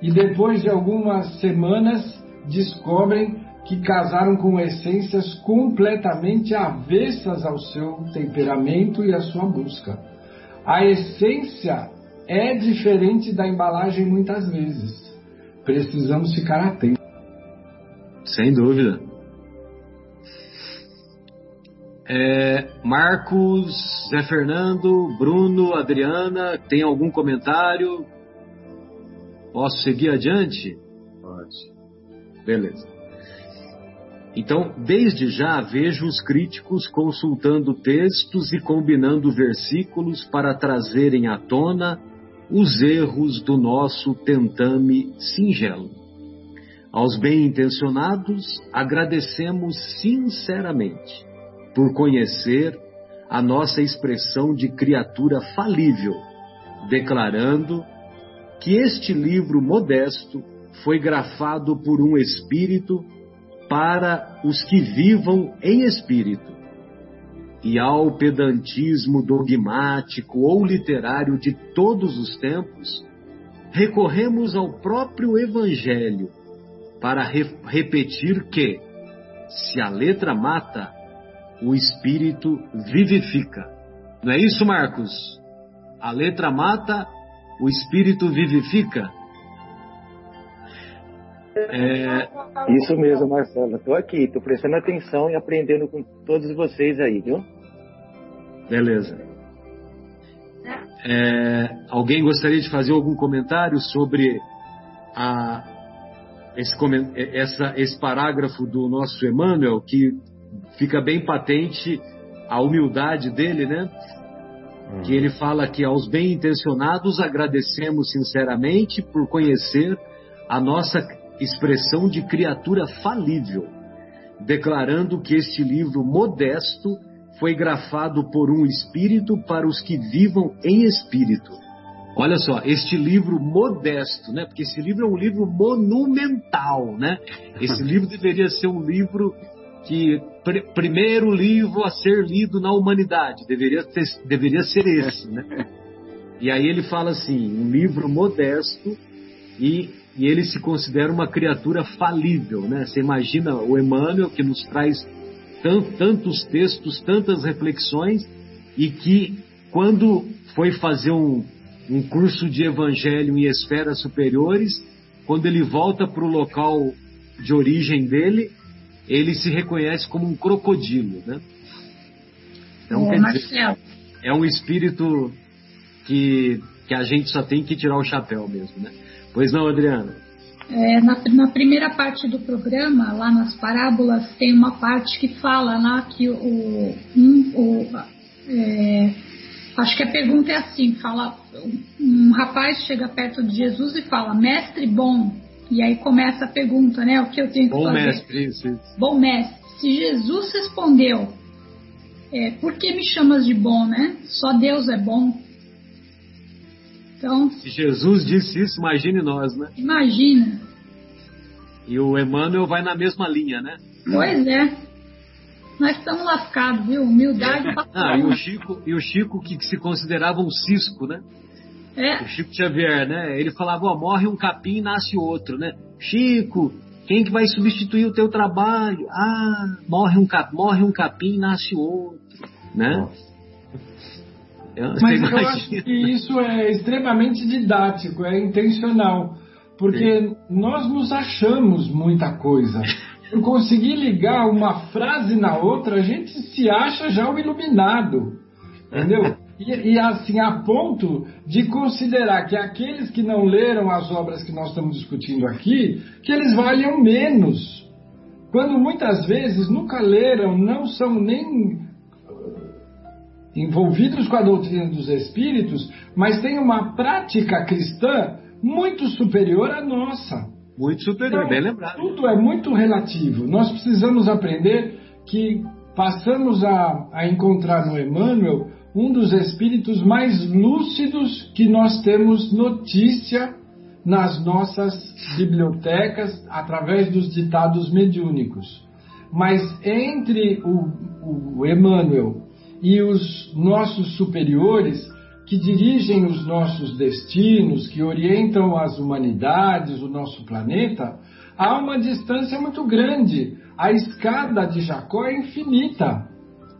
e depois de algumas semanas descobrem que casaram com essências completamente avessas ao seu temperamento e à sua busca. A essência é diferente da embalagem muitas vezes. Precisamos ficar atentos. Sem dúvida. É, Marcos, Zé Fernando, Bruno, Adriana, tem algum comentário? Posso seguir adiante? Pode. Beleza. Então, desde já vejo os críticos consultando textos e combinando versículos para trazerem à tona os erros do nosso tentame singelo. Aos bem-intencionados, agradecemos sinceramente por conhecer a nossa expressão de criatura falível, declarando que este livro modesto foi grafado por um espírito para os que vivam em espírito. E ao pedantismo dogmático ou literário de todos os tempos, recorremos ao próprio Evangelho para re repetir que, se a letra mata, o espírito vivifica. Não é isso, Marcos? A letra mata, o espírito vivifica. É... Isso mesmo, Marcelo. Estou aqui, estou prestando atenção e aprendendo com todos vocês aí, viu? Beleza. É... Alguém gostaria de fazer algum comentário sobre a... esse, essa, esse parágrafo do nosso Emmanuel, que fica bem patente a humildade dele, né? Que uhum. ele fala que aos bem intencionados agradecemos sinceramente por conhecer a nossa expressão de criatura falível, declarando que este livro modesto foi grafado por um espírito para os que vivam em espírito. Olha só, este livro modesto, né? Porque esse livro é um livro monumental, né? Esse livro deveria ser um livro que pr primeiro livro a ser lido na humanidade deveria ter, deveria ser esse, né? E aí ele fala assim, um livro modesto e e ele se considera uma criatura falível, né? Você imagina o Emmanuel que nos traz tantos textos, tantas reflexões, e que quando foi fazer um, um curso de evangelho em esferas superiores, quando ele volta para o local de origem dele, ele se reconhece como um crocodilo, né? Então, quer dizer, é um espírito que, que a gente só tem que tirar o chapéu mesmo, né? Pois não, Adriana? É, na, na, primeira parte do programa, lá nas parábolas, tem uma parte que fala lá que o, um, o é, acho que a pergunta é assim, fala um rapaz chega perto de Jesus e fala, mestre bom, e aí começa a pergunta, né, o que eu tenho que bom fazer? Mestre, isso. Bom mestre, se Jesus respondeu, é, por que me chamas de bom, né? Só Deus é bom. Então, Se Jesus disse isso, imagine nós, né? imagina. E o Emmanuel vai na mesma linha, né? Pois é. Nós estamos lascados, viu? Humildade pra Ah, e o. Chico, e o Chico que, que se considerava um cisco, né? É, O Chico Xavier, né? Ele falava, ó, morre um capim e nasce outro, né? Chico, quem que vai substituir o teu trabalho? Ah, morre um, cap, morre um capim e nasce outro, né? Eu- Mas eu imagina? acho que isso é extremamente didático, é intencional. Porque nós nos achamos muita coisa. Por conseguir ligar uma frase na outra, a gente se acha já o iluminado. Entendeu? E, e assim, a ponto de considerar que aqueles que não leram as obras que nós estamos discutindo aqui, que eles valham menos. Quando muitas vezes nunca leram, não são nem envolvidos com a doutrina dos espíritos, mas têm uma prática cristã muito superior à nossa. Muito superior, Então, bem lembrado. Tudo é muito relativo. Nós precisamos aprender que passamos a, a encontrar no Emmanuel um dos espíritos mais lúcidos que nós temos notícia nas nossas bibliotecas através dos ditados mediúnicos. Mas entre o, o Emmanuel e os nossos superiores, que dirigem os nossos destinos, que orientam as humanidades, o nosso planeta, há uma distância muito grande. A escada de Jacó é infinita.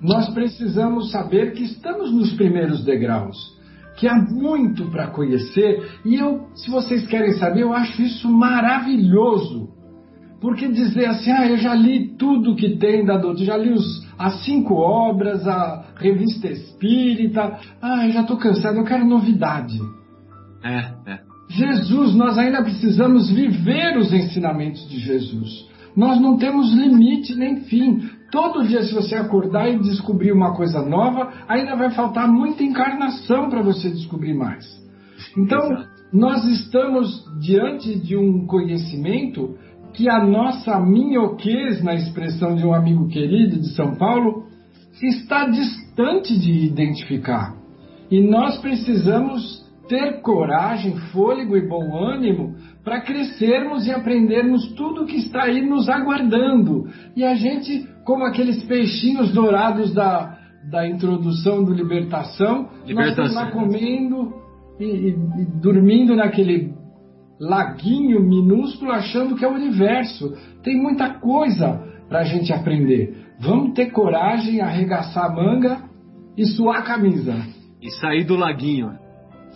Nós precisamos saber que estamos nos primeiros degraus, que há muito para conhecer, e eu, se vocês querem saber, eu acho isso maravilhoso. Porque dizer assim, ah, eu já li tudo que tem da doutrina, já li os, as cinco obras, a revista espírita, ah, já estou cansado, eu quero novidade. É, é. Jesus, nós ainda precisamos viver os ensinamentos de Jesus. Nós não temos limite nem fim. Todo dia, se você acordar e descobrir uma coisa nova, ainda vai faltar muita encarnação para você descobrir mais. Então, nós estamos diante de um conhecimento que a nossa minhoquez, na expressão de um amigo querido de São Paulo, está distante de identificar. E nós precisamos ter coragem, fôlego e bom ânimo para crescermos e aprendermos tudo que está aí nos aguardando. E a gente, como aqueles peixinhos dourados da, da introdução do Libertação, nós Libertação. estamos lá comendo e, e- e dormindo naquele laguinho minúsculo achando que é o universo. Tem muita coisa para a gente aprender. Vamos ter coragem, arregaçar a manga e suar a camisa. E sair do laguinho.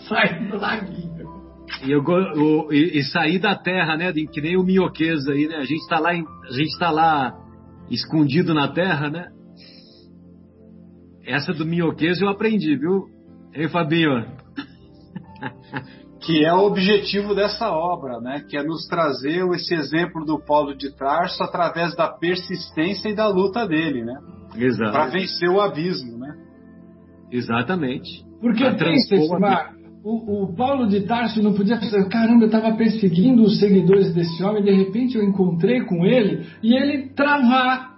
Sai do laguinho. E, eu, o- e- e sair da terra, né? Que nem o minhoquês aí, né? A gente tá lá, a gente tá lá escondido na terra, né? Essa do minhoquês eu aprendi, viu? Ei, Fabinho? que é o objetivo dessa obra, né? Que é nos trazer esse exemplo do Paulo de Tarso através da persistência e da luta dele, né? Para Exato. vencer o abismo, né? Exatamente. Porque o, o Paulo de Tarso não podia dizer, caramba, eu estava perseguindo os seguidores desse homem, de repente eu encontrei com ele e ele travar.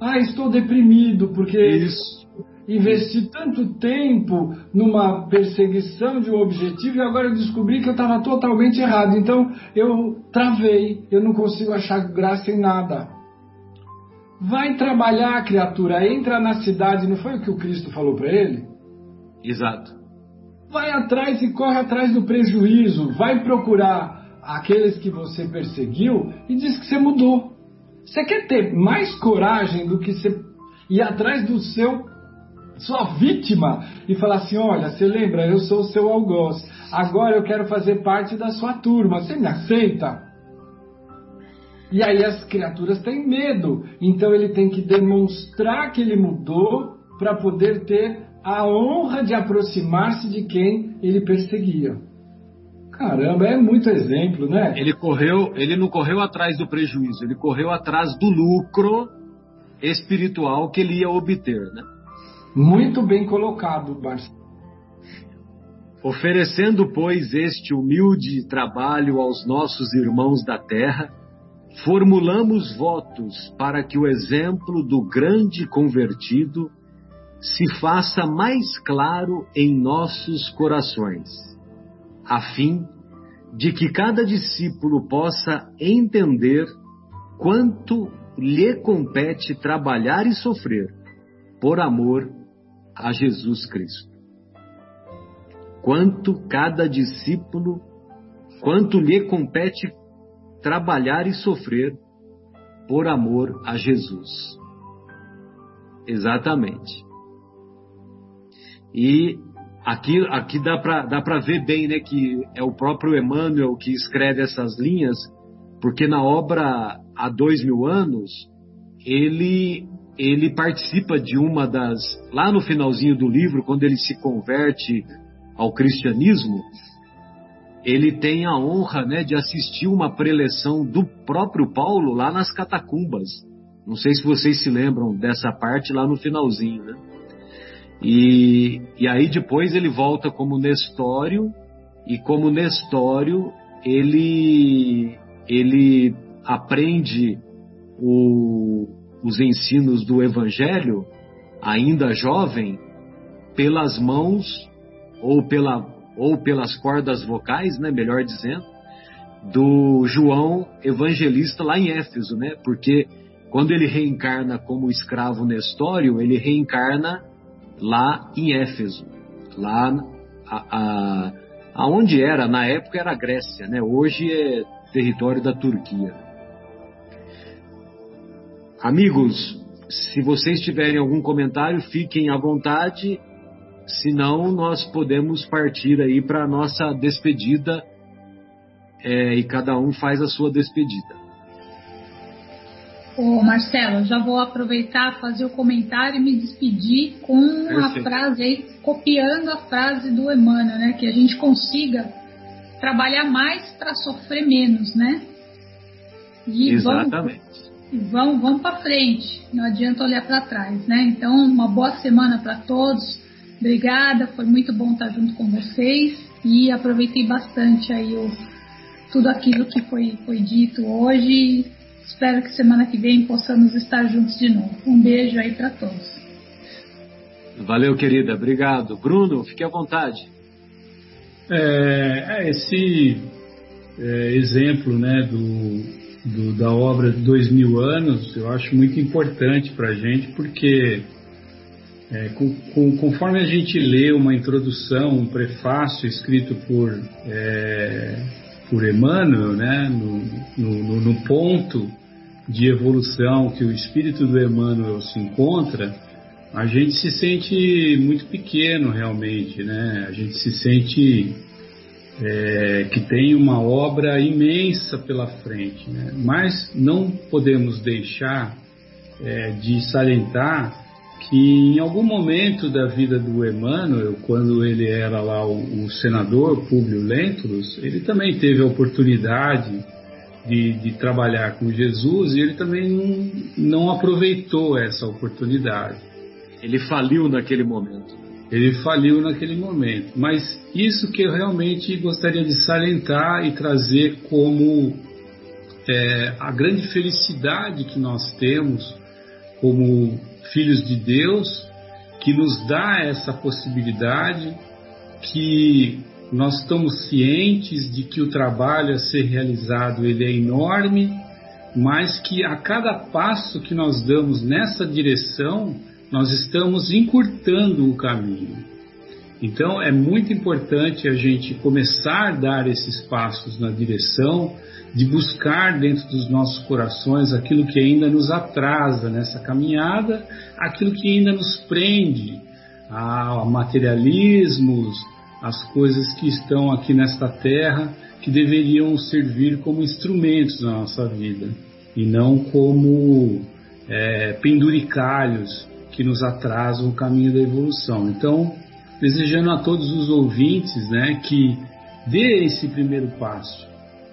Ah, estou deprimido porque Isso. Investi tanto tempo numa perseguição de um objetivo e agora eu descobri que eu estava totalmente errado. Então eu travei, eu não consigo achar graça em nada. Vai trabalhar, criatura, entra na cidade, não foi o que o Cristo falou para ele? Exato. Vai atrás e corre atrás do prejuízo, vai procurar aqueles que você perseguiu e diz que você mudou. Você quer ter mais coragem do que você ir atrás do seu sua vítima, e falar assim: olha, você lembra, eu sou o seu algoz, agora eu quero fazer parte da sua turma, você me aceita? E aí as criaturas têm medo, então ele tem que demonstrar que ele mudou para poder ter a honra de aproximar-se de quem ele perseguia. Caramba, é muito exemplo, né? Ele correu, ele não correu atrás do prejuízo, ele correu atrás do lucro espiritual que ele ia obter, né? Muito bem colocado, Marcelo. Oferecendo, pois, este humilde trabalho aos nossos irmãos da terra, formulamos votos para que o exemplo do grande convertido se faça mais claro em nossos corações, a fim de que cada discípulo possa entender quanto lhe compete trabalhar e sofrer por amor a Jesus Cristo. Quanto cada discípulo, quanto lhe compete trabalhar e sofrer por amor a Jesus. Exatamente. E aqui, aqui dá para dá ver bem né, que é o próprio Emmanuel que escreve essas linhas, porque na obra Há Dois Mil Anos, ele, ele participa de uma das. Lá no finalzinho do livro, quando ele se converte ao cristianismo, ele tem a honra né, de assistir uma preleção do próprio Paulo lá nas catacumbas. Não sei se vocês se lembram dessa parte lá no finalzinho, né? E, e aí depois ele volta como Nestório, e como Nestório ele, ele aprende o, os ensinos do Evangelho, ainda jovem, pelas mãos ou, pela, ou pelas cordas vocais, né, melhor dizendo, do João Evangelista lá em Éfeso, né? Porque quando ele reencarna como escravo Nestório, ele reencarna lá em Éfeso, lá a, a, aonde era na época era a Grécia, né? Hoje é território da Turquia. Amigos, se vocês tiverem algum comentário, fiquem à vontade. Senão, nós podemos partir aí para a nossa despedida é, e cada um faz a sua despedida. Ô Marcelo, já vou aproveitar, fazer o comentário e me despedir com Perfeito. a frase aí, copiando a frase do Emmanuel, né? Que a gente consiga trabalhar mais para sofrer menos, né? E Exatamente. Vamos, vamos, vamos para frente, não adianta olhar para trás, né? Então, uma boa semana para todos. Obrigada, foi muito bom estar junto com vocês e aproveitei bastante aí o, tudo aquilo que foi, foi dito hoje Espero que semana que vem possamos estar juntos de novo. Um beijo aí para todos. Valeu, querida. Obrigado. Bruno, fique à vontade. É, é esse é, exemplo né, do, do, da obra de dois mil anos eu acho muito importante para a gente, porque é, com, com, conforme a gente lê uma introdução, um prefácio escrito por, é, por Emmanuel, né, no, no, no, ponto de evolução que o espírito do Emmanuel se encontra, a gente se sente muito pequeno realmente, né? A gente se sente é, que tem uma obra imensa pela frente, né? Mas não podemos deixar é, de salientar que em algum momento da vida do Emmanuel, quando ele era lá o, o senador Públio Lentulus, ele também teve a oportunidade de, de, trabalhar com Jesus e ele também não, não aproveitou essa oportunidade. Ele faliu naquele momento. Ele faliu naquele momento. Mas isso que eu realmente gostaria de salientar e trazer como é, a grande felicidade que nós temos como filhos de Deus, que nos dá essa possibilidade, que nós estamos cientes de que o trabalho a ser realizado ele é enorme, mas que a cada passo que nós damos nessa direção, nós estamos encurtando o caminho. Então é muito importante a gente começar a dar esses passos na direção de buscar dentro dos nossos corações aquilo que ainda nos atrasa nessa caminhada, aquilo que ainda nos prende a materialismos, as coisas que estão aqui nesta terra que deveriam servir como instrumentos na nossa vida e não como é, penduricalhos que nos atrasam o caminho da evolução. Então, desejando a todos os ouvintes né, que dê esse primeiro passo,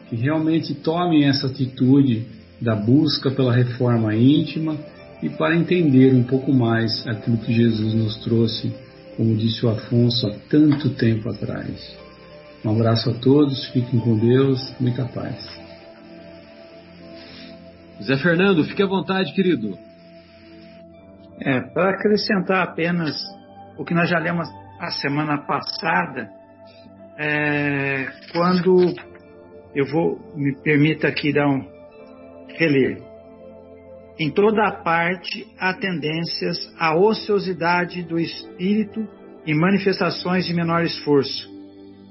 que realmente tomem essa atitude da busca pela reforma íntima e para entender um pouco mais aquilo que Jesus nos trouxe, como disse o Afonso há tanto tempo atrás. Um abraço a todos, fiquem com Deus, muita paz. Zé Fernando, fique à vontade, querido. É, para acrescentar apenas o que nós já lemos a semana passada, é, quando eu vou, me permita aqui dar um reler. Em toda a parte há tendências à ociosidade do espírito e manifestações de menor esforço.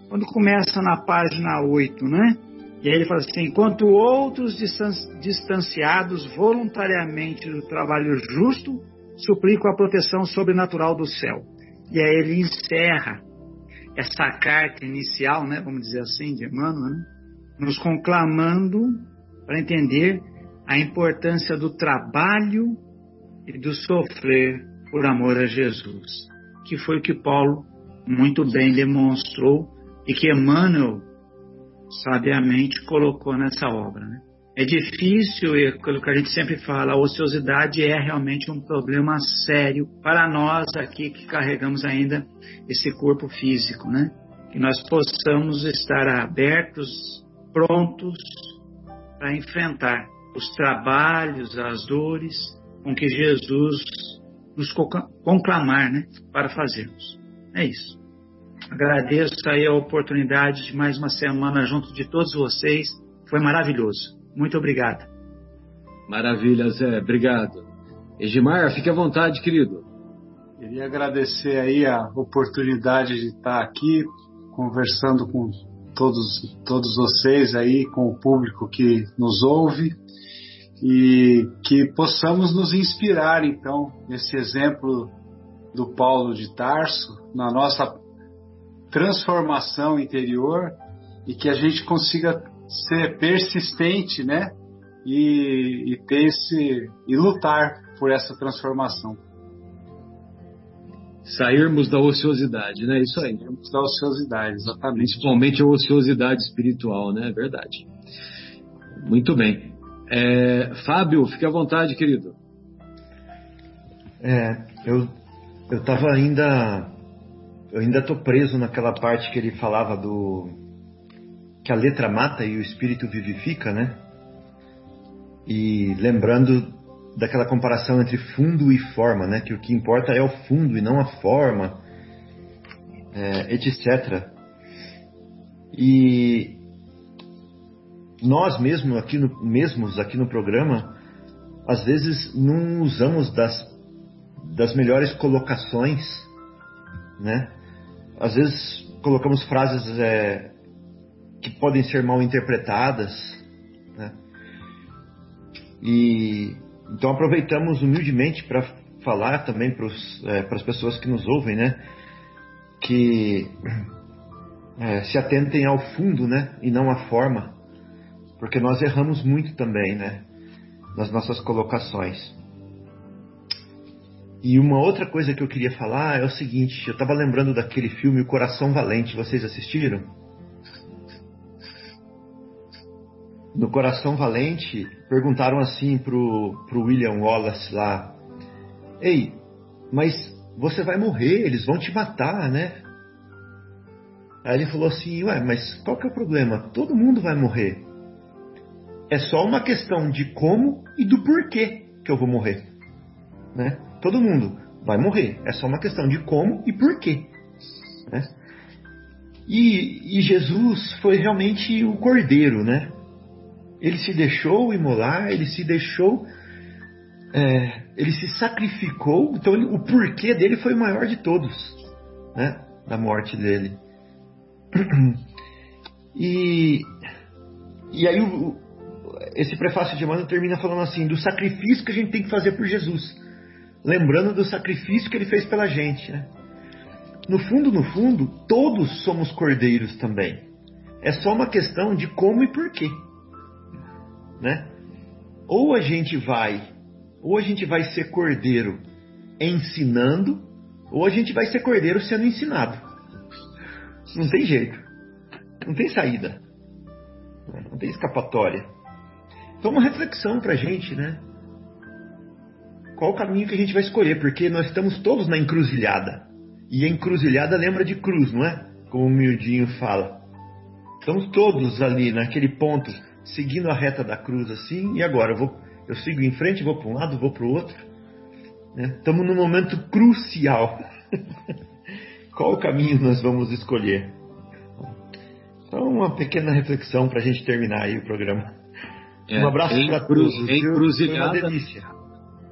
Quando começa na página 8, né? E aí ele fala assim: enquanto outros distanciados voluntariamente do trabalho justo suplicam a proteção sobrenatural do céu. E aí ele encerra essa carta inicial, né, vamos dizer assim, de Emmanuel, né, nos conclamando para entender a importância do trabalho e do sofrer por amor a Jesus, que foi o que Paulo muito bem demonstrou e que Emmanuel sabiamente colocou nessa obra. Né? É difícil, e aquilo que a gente sempre fala, a ociosidade é realmente um problema sério para nós aqui que carregamos ainda esse corpo físico, né? Que nós possamos estar abertos, prontos para enfrentar os trabalhos, as dores com que Jesus nos conclamar, né? Para fazermos. É isso. Agradeço aí a oportunidade de mais uma semana junto de todos vocês. Foi maravilhoso. Muito obrigado. Maravilha, Zé. Obrigado. Edmar, fique à vontade, querido. Queria agradecer aí a oportunidade de estar aqui conversando com todos, todos vocês aí, com o público que nos ouve e que possamos nos inspirar então nesse exemplo do Paulo de Tarso, na nossa transformação interior e que a gente consiga ser persistente, né? E, e ter esse e lutar por essa transformação. Sairmos da ociosidade, né? Isso aí. Sairmos da ociosidade, exatamente. Principalmente a ociosidade espiritual, né? Verdade. Muito bem. É, Fábio, fique à vontade, querido. É, eu eu estava ainda eu ainda estou preso naquela parte que ele falava do que a letra mata e o espírito vivifica, né? E lembrando daquela comparação entre fundo e forma, né? Que o que importa é o fundo e não a forma, é, etc. E nós mesmo aqui no, mesmos aqui no programa, às vezes não usamos das, das melhores colocações, né? às vezes colocamos frases é, que podem ser mal interpretadas, né? E então aproveitamos humildemente para falar também para é, as pessoas que nos ouvem, né? Que é, se atentem ao fundo, né? E não à forma, porque nós erramos muito também, né? Nas nossas colocações. E uma outra coisa que eu queria falar é o seguinte: eu estava lembrando daquele filme O Coração Valente, vocês assistiram? No Coração Valente, perguntaram assim pro, pro William Wallace lá: Ei, mas você vai morrer, eles vão te matar, né? Aí ele falou assim: Ué, mas qual que é o problema? Todo mundo vai morrer. É só uma questão de como e do porquê que eu vou morrer, né? Todo mundo vai morrer. É só uma questão de como e por quê. Né? E, e, Jesus foi realmente o cordeiro, né? Ele se deixou imolar, ele se deixou, é, ele se sacrificou. Então ele, o porquê dele foi o maior de todos, né? Da morte dele. E, e aí o, esse prefácio de Emmanuel termina falando assim do sacrifício que a gente tem que fazer por Jesus lembrando do sacrifício que ele fez pela gente. Né? no fundo, no fundo, todos somos cordeiros também. É só uma questão de como e porquê. Né? Ou a gente vai, ou a gente vai ser cordeiro ensinando, ou a gente vai ser cordeiro sendo ensinado. Não tem jeito. Não tem saída. Não tem escapatória. Então uma reflexão pra gente, né? Qual o caminho que a gente vai escolher? Porque nós estamos todos na encruzilhada. E a encruzilhada lembra de cruz, não é? Como o Mildinho fala. Estamos todos ali naquele ponto, seguindo a reta da cruz assim, e agora? Eu, vou, eu sigo em frente, vou para um lado, vou para o outro. Né? Estamos num momento crucial. Qual o caminho nós vamos escolher? Então, uma pequena reflexão para a gente terminar aí o programa. É, um abraço para todos. Encruzilhada, Foi uma delícia.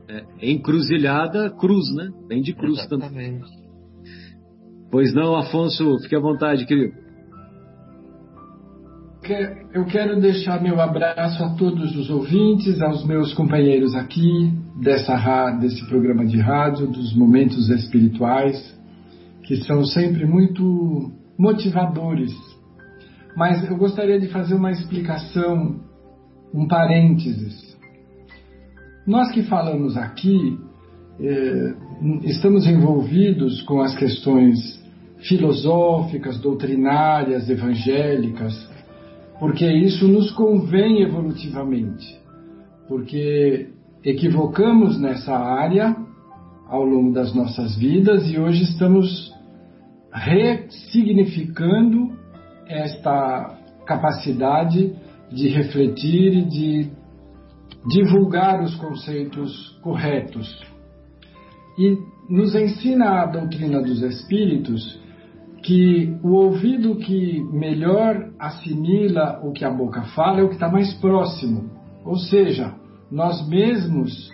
É, encruzilhada, cruz, né? Vem de cruz Exatamente. também. Pois não, Afonso, fique à vontade, querido. Eu quero deixar meu abraço a todos os ouvintes, aos meus companheiros aqui dessa, desse programa de rádio, dos momentos espirituais, que são sempre muito motivadores. Mas eu gostaria de fazer uma explicação, um parênteses. Nós que falamos aqui, eh, estamos envolvidos com as questões filosóficas, doutrinárias, evangélicas, porque isso nos convém evolutivamente, porque equivocamos nessa área ao longo das nossas vidas e hoje estamos ressignificando esta capacidade de refletir e de divulgar os conceitos corretos. E nos ensina a doutrina dos espíritos que o ouvido que melhor assimila o que a boca fala é o que está mais próximo. Ou seja, nós mesmos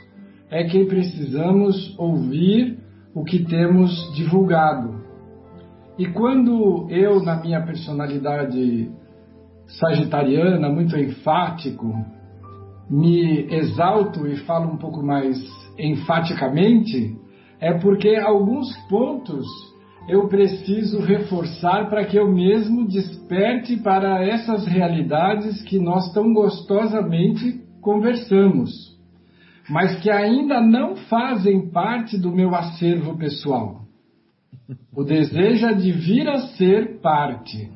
é quem precisamos ouvir o que temos divulgado. E quando eu, na minha personalidade sagitariana, muito enfático, me exalto e falo um pouco mais enfaticamente, é porque alguns pontos eu preciso reforçar para que eu mesmo desperte para essas realidades que nós tão gostosamente conversamos, mas que ainda não fazem parte do meu acervo pessoal. O desejo é de vir a ser parte.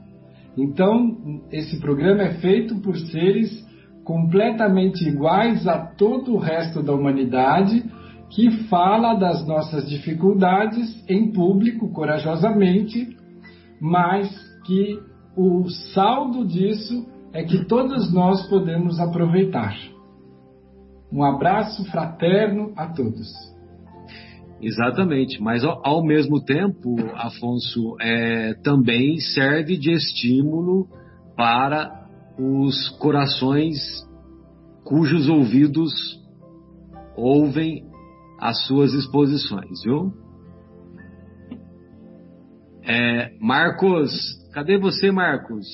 Então, esse programa é feito por seres completamente iguais a todo o resto da humanidade que fala das nossas dificuldades em público, corajosamente, mas que o saldo disso é que todos nós podemos aproveitar. Um abraço fraterno a todos. Exatamente, mas ao, ao mesmo tempo, Afonso, é, também serve de estímulo para os corações cujos ouvidos ouvem as suas exposições, viu? É, Marcos, cadê você, Marcos?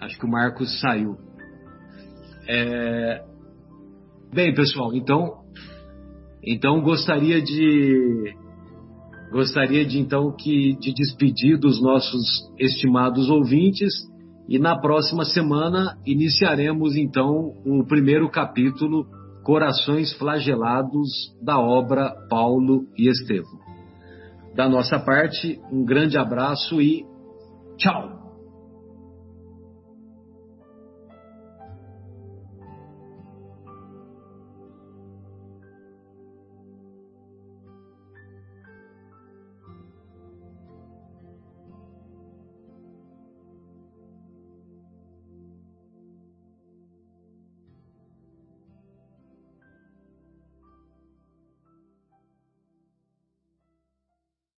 Acho que o Marcos saiu. É, bem, pessoal, então, então gostaria de gostaria de então que de despedir dos nossos estimados ouvintes e na próxima semana iniciaremos então o primeiro capítulo Corações Flagelados da obra Paulo e Estevão. Da nossa parte, um grande abraço e tchau!